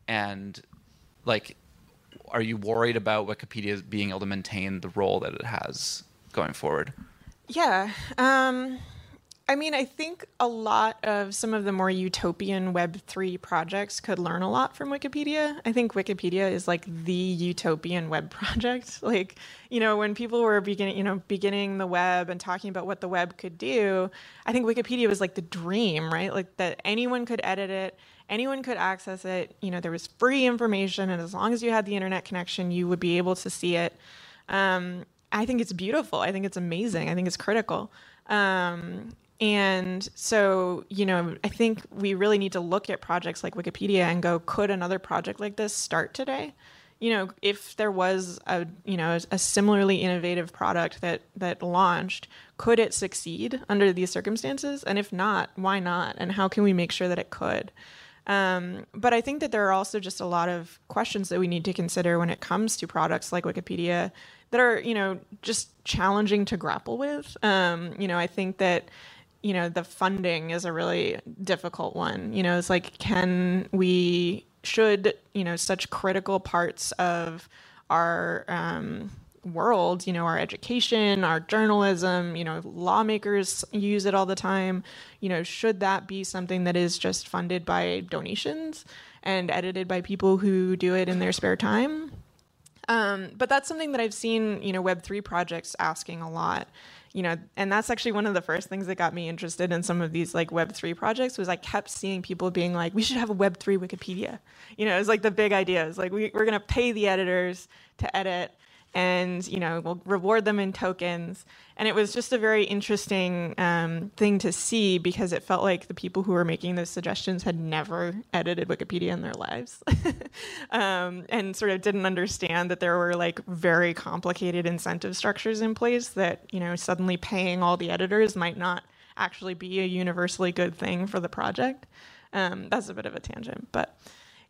And like are you worried about wikipedia being able to maintain the role that it has going forward Yeah. Um, I mean, I think a lot of some of the more utopian Web3 projects could learn a lot from Wikipedia. I think Wikipedia is like the utopian web project. Like, you know, when people were beginning, you know, beginning the web and talking about what the web could do, I think Wikipedia was like the dream, right? Like that anyone could edit it, anyone could access it. You know, there was free information, and as long as you had the internet connection, you would be able to see it. Um, I think it's beautiful. I think it's amazing. I think it's critical. Um, and so, you know, I think we really need to look at projects like Wikipedia and go, could another project like this start today? You know, if there was a, you know, a similarly innovative product that that launched, could it succeed under these circumstances? And if not, why not? And how can we make sure that it could? Um, but I think that there are also just a lot of questions that we need to consider when it comes to products like Wikipedia that are, you know, just challenging to grapple with. Um, you know, I think that, you know, the funding is a really difficult one. You know, it's like, can we, should, you know, such critical parts of our, um, world, you know, our education, our journalism, you know, lawmakers use it all the time. You know, should that be something that is just funded by donations and edited by people who do it in their spare time? Um, but that's something that I've seen, you know, Web3 projects asking a lot, you know, and that's actually one of the first things that got me interested in some of these like Web3 projects was I kept seeing people being like, we should have a Web3 Wikipedia. You know, it's like the big idea is like, we, we're going to pay the editors to edit and you know we'll reward them in tokens. And it was just a very interesting um, thing to see because it felt like the people who were making those suggestions had never edited wikipedia in their lives. Um, and sort of didn't understand that there were like very complicated incentive structures in place that you know suddenly paying all the editors might not actually be a universally good thing for the project. Um, that's a bit of a tangent but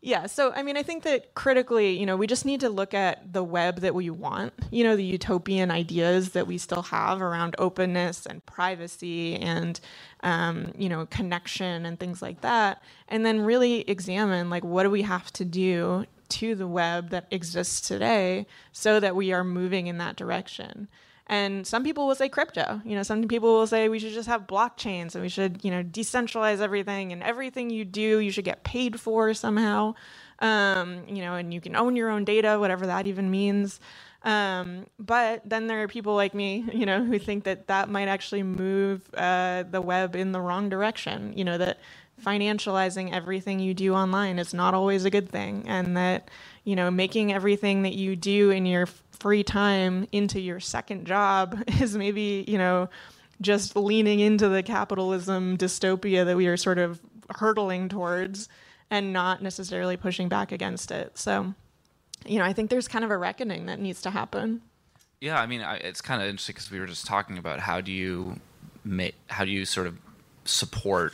yeah, so I mean, I think that critically, you know, we just need to look at the web that we want, you know, the utopian ideas that we still have around openness and privacy and, um, you know, connection and things like that. And then really examine, like, what do we have to do to the web that exists today so that we are moving in that direction? And some people will say crypto. You know, some people will say we should just have blockchains and we should, you know, decentralize everything and everything you do, you should get paid for somehow. Um, you know, and you can own your own data, whatever that even means. Um, but then there are people like me, you know, who think that that might actually move uh, the web in the wrong direction. You know, that financializing everything you do online is not always a good thing, and that you know making everything that you do in your free time into your second job is maybe you know just leaning into the capitalism dystopia that we are sort of hurtling towards and not necessarily pushing back against it. So, you know, I think there's kind of a reckoning that needs to happen. Yeah, I mean, I, it's kind of interesting because we were just talking about how do you make, how do you sort of support,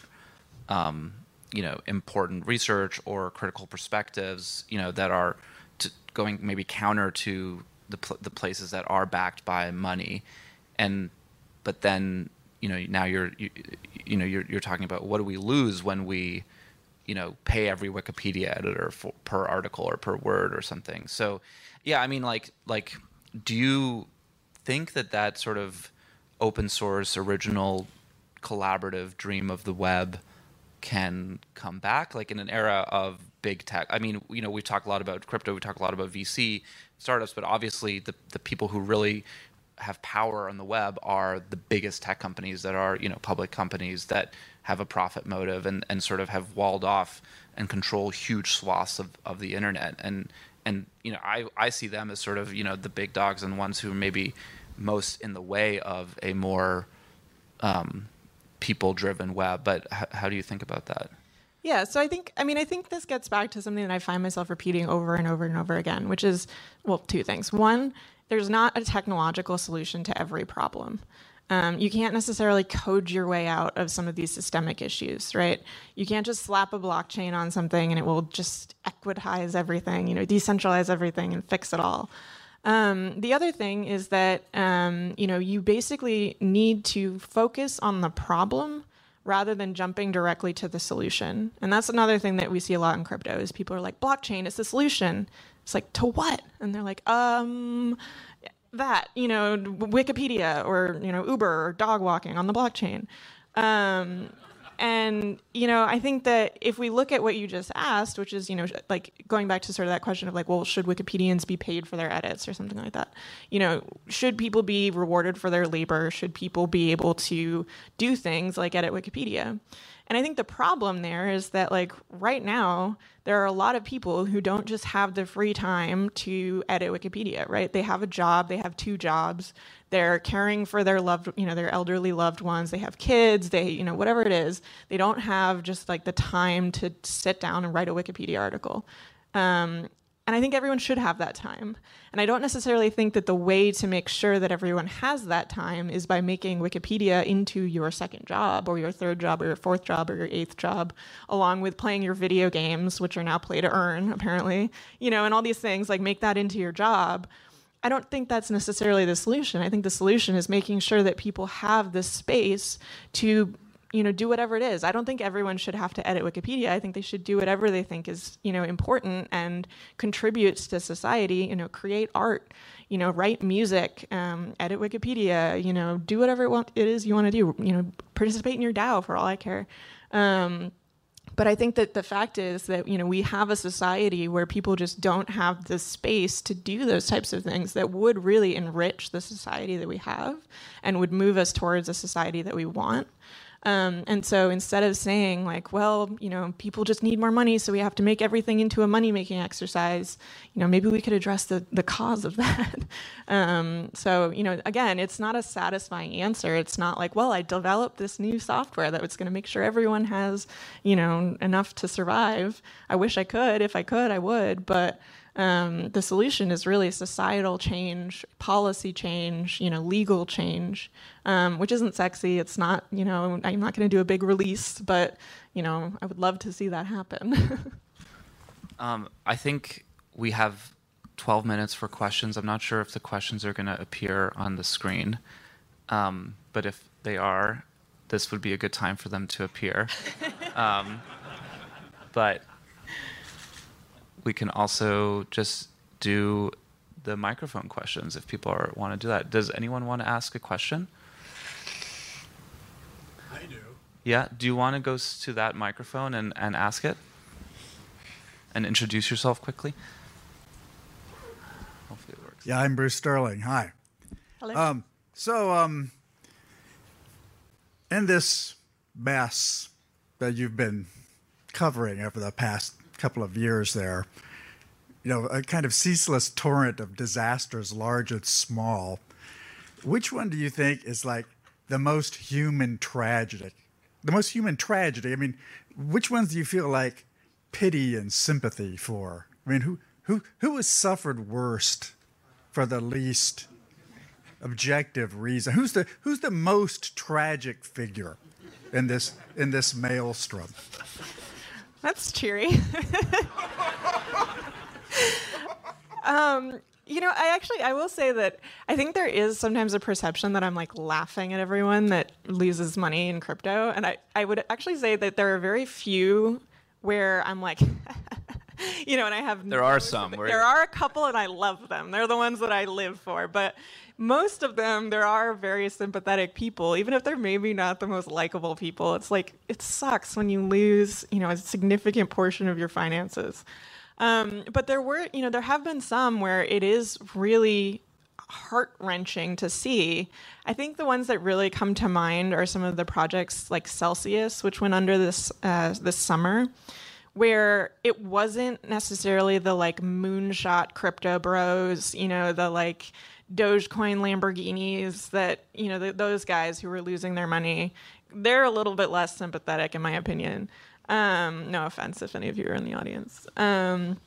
um, you know, important research or critical perspectives, you know, that are to going maybe counter to the pl- the places that are backed by money, and but then you know now you're you, you know you're you're talking about what do we lose when we you know pay every wikipedia editor for, per article or per word or something? So yeah i mean like like do you think that that sort of open source, original, collaborative dream of the web can come back, like in an era of big tech. I mean, you know, we talk a lot about crypto, we talk a lot about VC startups, but obviously the the people who really have power on the web are the biggest tech companies that are you know public companies that have a profit motive and, and sort of have walled off and control huge swaths of, of the internet and and you know I, I see them as sort of you know the big dogs and ones who are maybe most in the way of a more um, people driven web but h- how do you think about that yeah, so I think I mean I think this gets back to something that I find myself repeating over and over and over again, which is well, two things. One, there's not a technological solution to every problem. Um, you can't necessarily code your way out of some of these systemic issues, right? You can't just slap a blockchain on something and it will just equitize everything, you know, decentralize everything and fix it all. Um, the other thing is that um, you know you basically need to focus on the problem rather than jumping directly to the solution. And that's another thing that we see a lot in crypto is people are like, blockchain is the solution. It's like, to what? And they're like, um, that, you know, Wikipedia or, you know, Uber or dog walking on the blockchain. Um, and you know i think that if we look at what you just asked which is you know like going back to sort of that question of like well should wikipedians be paid for their edits or something like that? You know should people be rewarded for their labor? Should people be able to do things like edit wikipedia? And I think the problem there is that, like, right now, there are a lot of people who don't just have the free time to edit Wikipedia, right? They have a job, they have two jobs, they're caring for their loved, you know, their elderly loved ones, they have kids, they, you know, whatever it is. They don't have just like the time to sit down and write a Wikipedia article. Um, and I think everyone should have that time. And I don't necessarily think that the way to make sure that everyone has that time is by making Wikipedia into your second job or your third job or your fourth job or your eighth job, along with playing your video games, which are now play to earn, apparently, you know, and all these things, like make that into your job. I don't think that's necessarily the solution. I think the solution is making sure that people have the space to you know do whatever it is. I don't think everyone should have to edit wikipedia. I think they should do whatever they think is you know important and contributes to society you know create art you know write music um, edit wikipedia you know do whatever it, want, it is you want to do you know participate in your dao for all i care. Um, but I think that the fact is that you know we have a society where people just don't have the space to do those types of things that would really enrich the society that we have and would move us towards a society that we want. Um, and so instead of saying like, well, you know, people just need more money, so we have to make everything into a money making exercise, you know, maybe we could address the, the cause of that. um, so, you know, again, it's not a satisfying answer. It's not like, well, I developed this new software that was going to make sure everyone has, you know, enough to survive. I wish I could. If I could, I would. But um, the solution is really societal change, policy change, you know, legal change, um, which isn't sexy. It's not, you know, I'm not going to do a big release, but you know, I would love to see that happen. um, I think we have 12 minutes for questions. I'm not sure if the questions are going to appear on the screen, um, but if they are, this would be a good time for them to appear. Um, but we can also just do the microphone questions if people are, want to do that. Does anyone want to ask a question? I do. Yeah. Do you want to go to that microphone and, and ask it? And introduce yourself quickly? Hopefully it works. Yeah, I'm Bruce Sterling. Hi. Hello. Um, so, um, in this mess that you've been covering over the past couple of years there, you know, a kind of ceaseless torrent of disasters, large and small. Which one do you think is like the most human tragedy? The most human tragedy. I mean, which ones do you feel like pity and sympathy for? I mean, who who who has suffered worst for the least objective reason? Who's the who's the most tragic figure in this in this maelstrom? That's cheery. um, you know, I actually I will say that I think there is sometimes a perception that I'm like laughing at everyone that loses money in crypto, and I I would actually say that there are very few where I'm like. you know, and I have there are some. There are a couple, and I love them. They're the ones that I live for. But most of them, there are very sympathetic people, even if they're maybe not the most likable people. It's like it sucks when you lose, you know, a significant portion of your finances. Um, but there were, you know, there have been some where it is really heart wrenching to see. I think the ones that really come to mind are some of the projects like Celsius, which went under this uh, this summer, where it wasn't necessarily the like moonshot crypto bros, you know, the like Dogecoin Lamborghinis that you know the, those guys who were losing their money. They're a little bit less sympathetic, in my opinion. Um, no offense if any of you are in the audience. Um,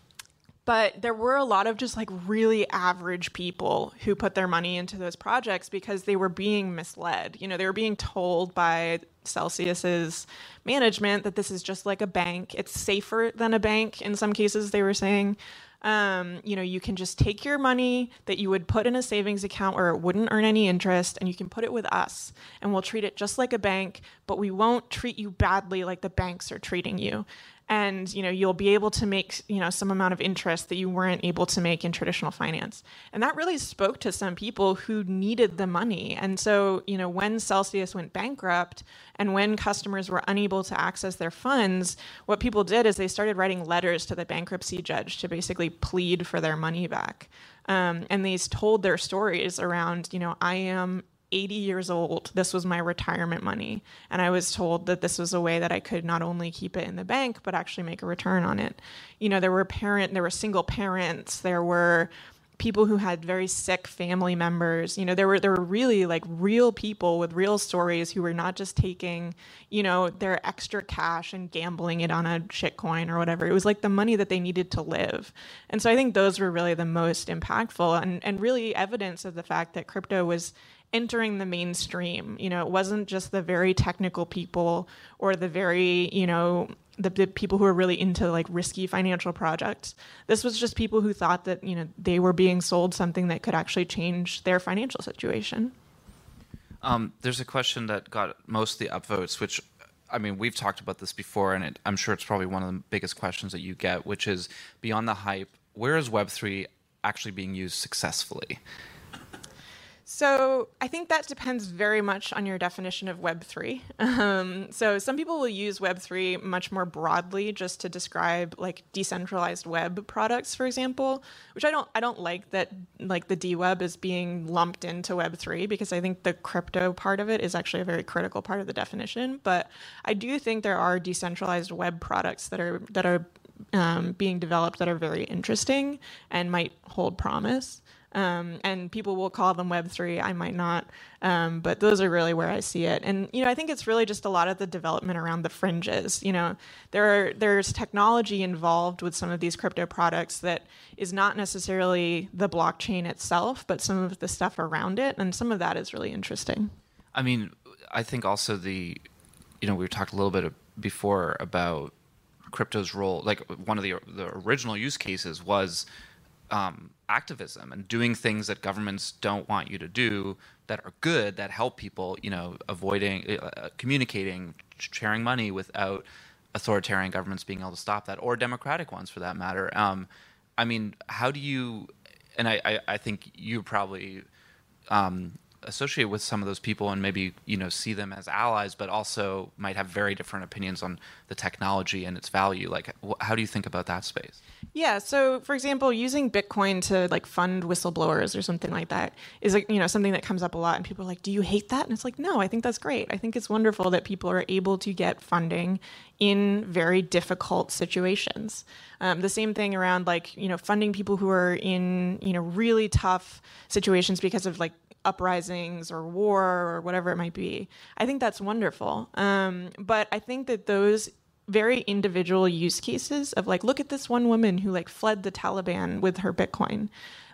but there were a lot of just like really average people who put their money into those projects because they were being misled. You know, they were being told by Celsius's management that this is just like a bank. It's safer than a bank in some cases, they were saying. Um, you know, you can just take your money that you would put in a savings account where it wouldn't earn any interest and you can put it with us and we'll treat it just like a bank, but we won't treat you badly like the banks are treating you and you know you'll be able to make you know some amount of interest that you weren't able to make in traditional finance. And that really spoke to some people who needed the money. And so you know when celsius went bankrupt and when customers were unable to access their funds what people did is they started writing letters to the bankruptcy judge to basically plead for their money back. Um, and these told their stories around you know i am 80 years old. This was my retirement money. And I was told that this was a way that I could not only keep it in the bank, but actually make a return on it. You know, there were parent, there were single parents, there were people who had very sick family members. You know, there were there were really like real people with real stories who were not just taking, you know, their extra cash and gambling it on a shitcoin or whatever. It was like the money that they needed to live. And so I think those were really the most impactful and, and really evidence of the fact that crypto was entering the mainstream. You know, it wasn't just the very technical people or the very, you know, the, the, people who are really into like risky financial projects. This was just people who thought that, you know, they were being sold something that could actually change their financial situation. Um, there's a question that got most of the upvotes, which I mean, we've talked about this before, and it, I'm sure it's probably one of the biggest questions that you get, which is beyond the hype, where is Web3 actually being used successfully? So I think that depends very much on your definition of Web3. Um, so some people will use Web3 much more broadly just to describe like decentralized web products, for example, which I don't I don't like that like the D Web is being lumped into Web3 because I think the crypto part of it is actually a very critical part of the definition. But I do think there are decentralized web products that are that are um, being developed that are very interesting and might hold promise. Um, and people will call them Web3. I might not. Um, but those are really where I see it. And, you know, I think it's really just a lot of the development around the fringes. You know, there are, there's technology involved with some of these crypto products that is not necessarily the blockchain itself, but some of the stuff around it. And some of that is really interesting. I mean, I think also the, you know, we talked a little bit before about crypto's role. Like one of the the original use cases was um, activism and doing things that governments don't want you to do that are good that help people you know avoiding uh, uh, communicating sharing money without authoritarian governments being able to stop that or democratic ones for that matter. Um, i mean how do you and i, I, I think you probably um, associate with some of those people and maybe you know see them as allies but also might have very different opinions on the technology and its value. Like wh- how do you think about that space? Yeah so for example using bitcoin to like fund whistleblowers or something like that is like you know something that comes up a lot and people are like do you hate that? And it's like no i think that's great. I think it's wonderful that people are able to get funding in very difficult situations. Um, the same thing around like you know funding people who are in you know really tough situations because of like uprisings or war or whatever it might be. I think that's wonderful. Um, but I think that those very individual use cases of like, look at this one woman who like fled the Taliban with her Bitcoin.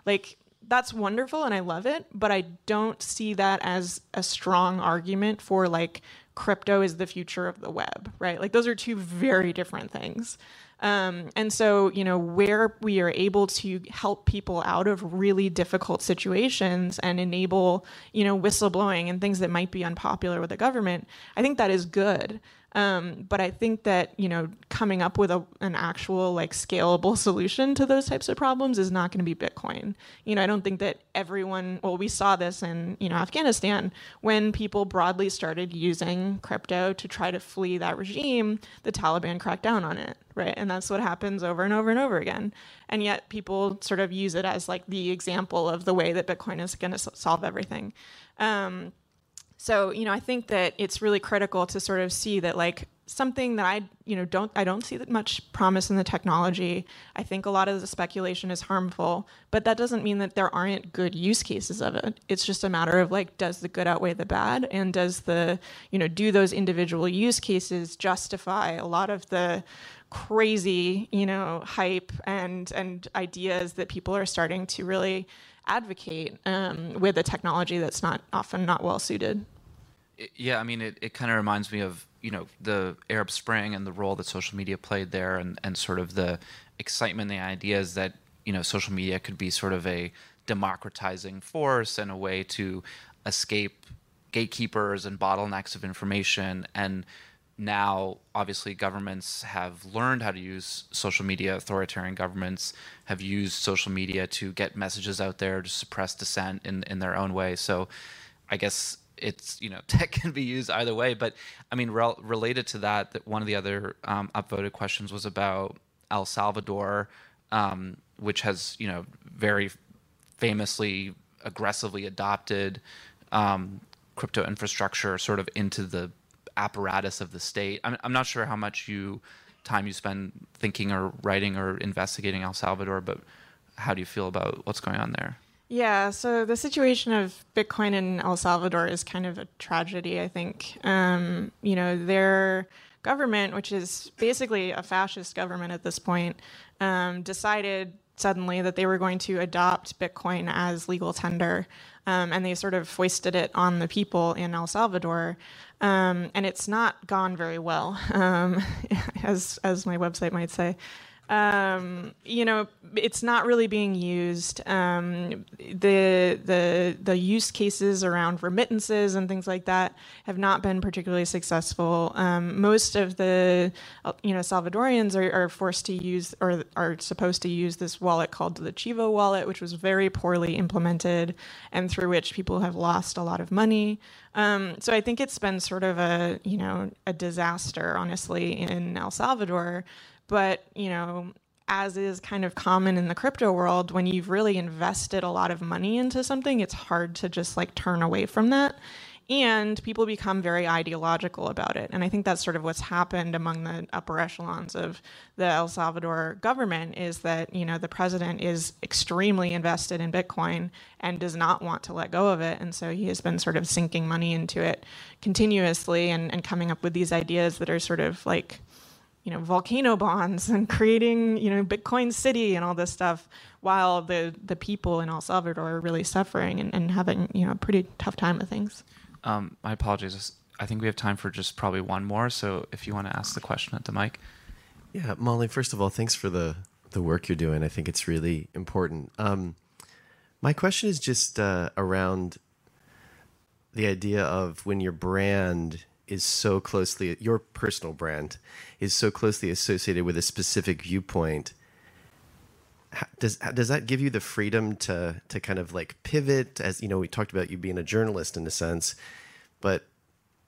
Like, that's wonderful and I love it, but I don't see that as a strong argument for like crypto is the future of the web, right? Like, those are two very different things. Um, and so, you know, where we are able to help people out of really difficult situations and enable, you know, whistleblowing and things that might be unpopular with the government, I think that is good. Um, but I think that you know coming up with a, an actual like scalable solution to those types of problems is not going to be Bitcoin. You know, I don't think that everyone. Well, we saw this in you know Afghanistan when people broadly started using crypto to try to flee that regime. The Taliban cracked down on it, right? And that's what happens over and over and over again. And yet people sort of use it as like the example of the way that Bitcoin is going to solve everything. Um, so, you know, I think that it's really critical to sort of see that like something that I, you know, don't I don't see that much promise in the technology. I think a lot of the speculation is harmful, but that doesn't mean that there aren't good use cases of it. It's just a matter of like does the good outweigh the bad and does the, you know, do those individual use cases justify a lot of the crazy, you know, hype and and ideas that people are starting to really advocate um, with a technology that's not often not well suited. Yeah, I mean, it, it kind of reminds me of you know the Arab Spring and the role that social media played there, and and sort of the excitement, the ideas that you know social media could be sort of a democratizing force and a way to escape gatekeepers and bottlenecks of information and now obviously governments have learned how to use social media authoritarian governments have used social media to get messages out there to suppress dissent in, in their own way. So i guess it's you know tech can be used either way. But i mean rel- related to that that one of the other um, upvoted questions was about el salvador um, which has you know very famously aggressively adopted um, crypto infrastructure sort of into the apparatus of the state. I'm, I'm not sure how much you time you spend thinking or writing or investigating El Salvador, but how do you feel about what's going on there? Yeah, so the situation of Bitcoin in El Salvador is kind of a tragedy, I think. Um, you know, their government, which is basically a fascist government at this point, um, decided suddenly that they were going to adopt Bitcoin as legal tender. Um, and they sort of foisted it on the people in El Salvador. Um, and it's not gone very well, um, as, as my website might say um, you know, it's not really being used. Um, the the the use cases around remittances and things like that have not been particularly successful. Um, most of the you know Salvadorians are, are, forced to use or are supposed to use this wallet called the Chivo wallet, which was very poorly implemented and through which people have lost a lot of money. Um, so I think it's been sort of a you know a disaster, honestly, in El Salvador. But, you know, as is kind of common in the crypto world, when you've really invested a lot of money into something, it's hard to just like turn away from that. And people become very ideological about it. And I think that's sort of what's happened among the upper echelons of the El Salvador government is that, you know, the president is extremely invested in Bitcoin and does not want to let go of it. And so he has been sort of sinking money into it continuously and, and coming up with these ideas that are sort of like you know volcano bonds and creating you know Bitcoin City and all this stuff, while the the people in El Salvador are really suffering and, and having you know a pretty tough time with things. Um, my apologies. I think we have time for just probably one more. So if you want to ask the question at the mic. Yeah, Molly. First of all, thanks for the the work you're doing. I think it's really important. Um, my question is just uh, around the idea of when your brand is so closely your personal brand is so closely associated with a specific viewpoint. Does does that give you the freedom to to kind of like pivot? As you know we talked about you being a journalist in a sense but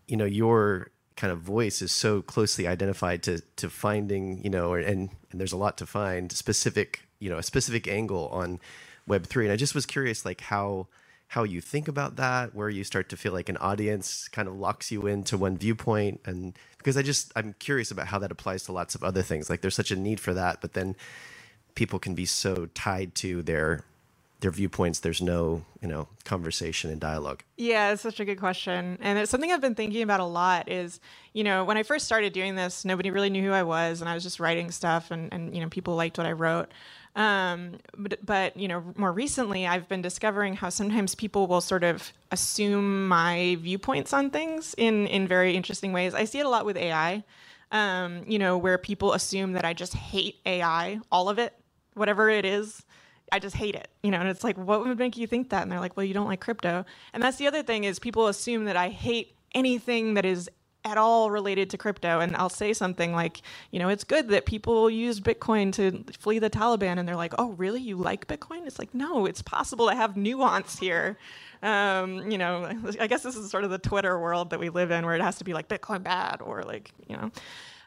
you know your kind of voice is so closely identified to to finding you know and and there's a lot to find specific you know a specific angle on web3 and i just was curious like how how you think about that, where you start to feel like an audience kind of locks you into one viewpoint, and because I just I'm curious about how that applies to lots of other things. Like there's such a need for that, but then people can be so tied to their their viewpoints there's no you know conversation and dialogue. Yeah it's such a good question. And it's something i've been thinking about a lot is you know when i first started doing this nobody really knew who i was and i was just writing stuff and, and you know people liked what i wrote um, but, but, you know, more recently, I've been discovering how sometimes people will sort of assume my viewpoints on things in in very interesting ways. I see it a lot with AI. Um, you know, where people assume that I just hate AI, all of it, whatever it is. I just hate it, you know, and it's like, what would make you think that? And they're like, well, you don't like crypto. And that's the other thing is people assume that I hate anything that is at all related to crypto and I'll say something like, you know, it's good that people use Bitcoin to flee the Taliban and they're like, "Oh, really? You like Bitcoin?" It's like, "No, it's possible to have nuance here." Um, you know, I guess this is sort of the Twitter world that we live in where it has to be like Bitcoin bad or like, you know,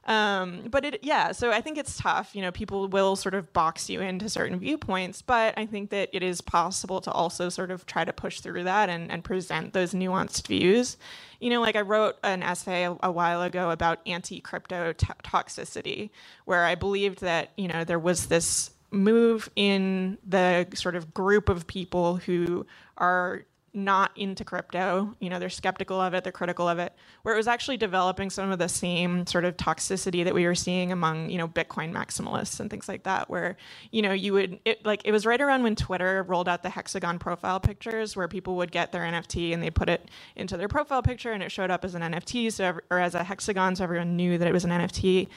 um, but it, yeah, so I think it's tough. You know, people will sort of box you into certain viewpoints, but I think that it is possible to also sort of try to push through that and, and present those nuanced views. You know, like I wrote an essay a, a while ago about anti crypto t- toxicity, where I believed that, you know, there was this move in the sort of group of people who are not into crypto. You know, they're skeptical of it, they're critical of it, where it was actually developing some of the same sort of toxicity that we were seeing among, you know, Bitcoin maximalists and things like that, where, you know, you would, it, like, it was right around when Twitter rolled out the hexagon profile pictures where people would get their NFT and they put it into their profile picture and it showed up as an NFT, so, or as a hexagon, so everyone knew that it was an NFT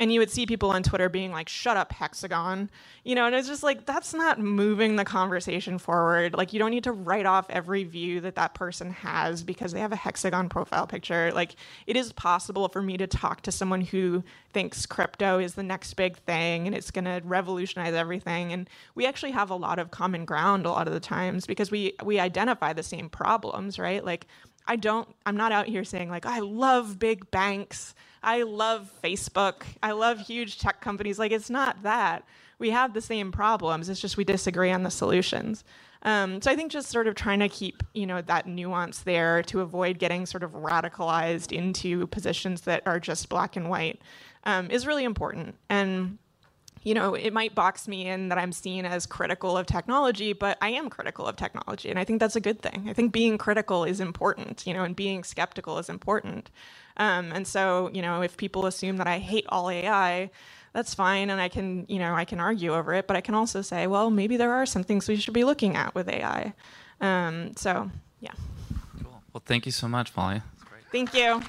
and you would see people on Twitter being like, shut up, hexagon. You know, and it's just like, that's not moving the conversation forward. Like, you don't need to write off every view that that person has because they have a hexagon profile picture. Like, it is possible for me to talk to someone who thinks crypto is the next big thing and it's going to revolutionize everything. And we actually have a lot of common ground a lot of the times because we, we identify the same problems, right? Like, I don't, I'm not out here saying, like, I love big banks. I love Facebook. I love huge tech companies. Like, it's not that. We have the same problems. It's just we disagree on the solutions. Um, so I think just sort of trying to keep, you know, that nuance there to avoid getting sort of radicalized into positions that are just black and white um, is really important. And you know, it might box me in that I'm seen as critical of technology, but I am critical of technology. And I think that's a good thing. I think being critical is important, you know, and being skeptical is important. Um, and so, you know, if people assume that I hate all AI, that's fine. And I can, you know, I can argue over it, but I can also say, well, maybe there are some things we should be looking at with AI. Um, so, yeah. Cool. Well, thank you so much, Molly. Thank you.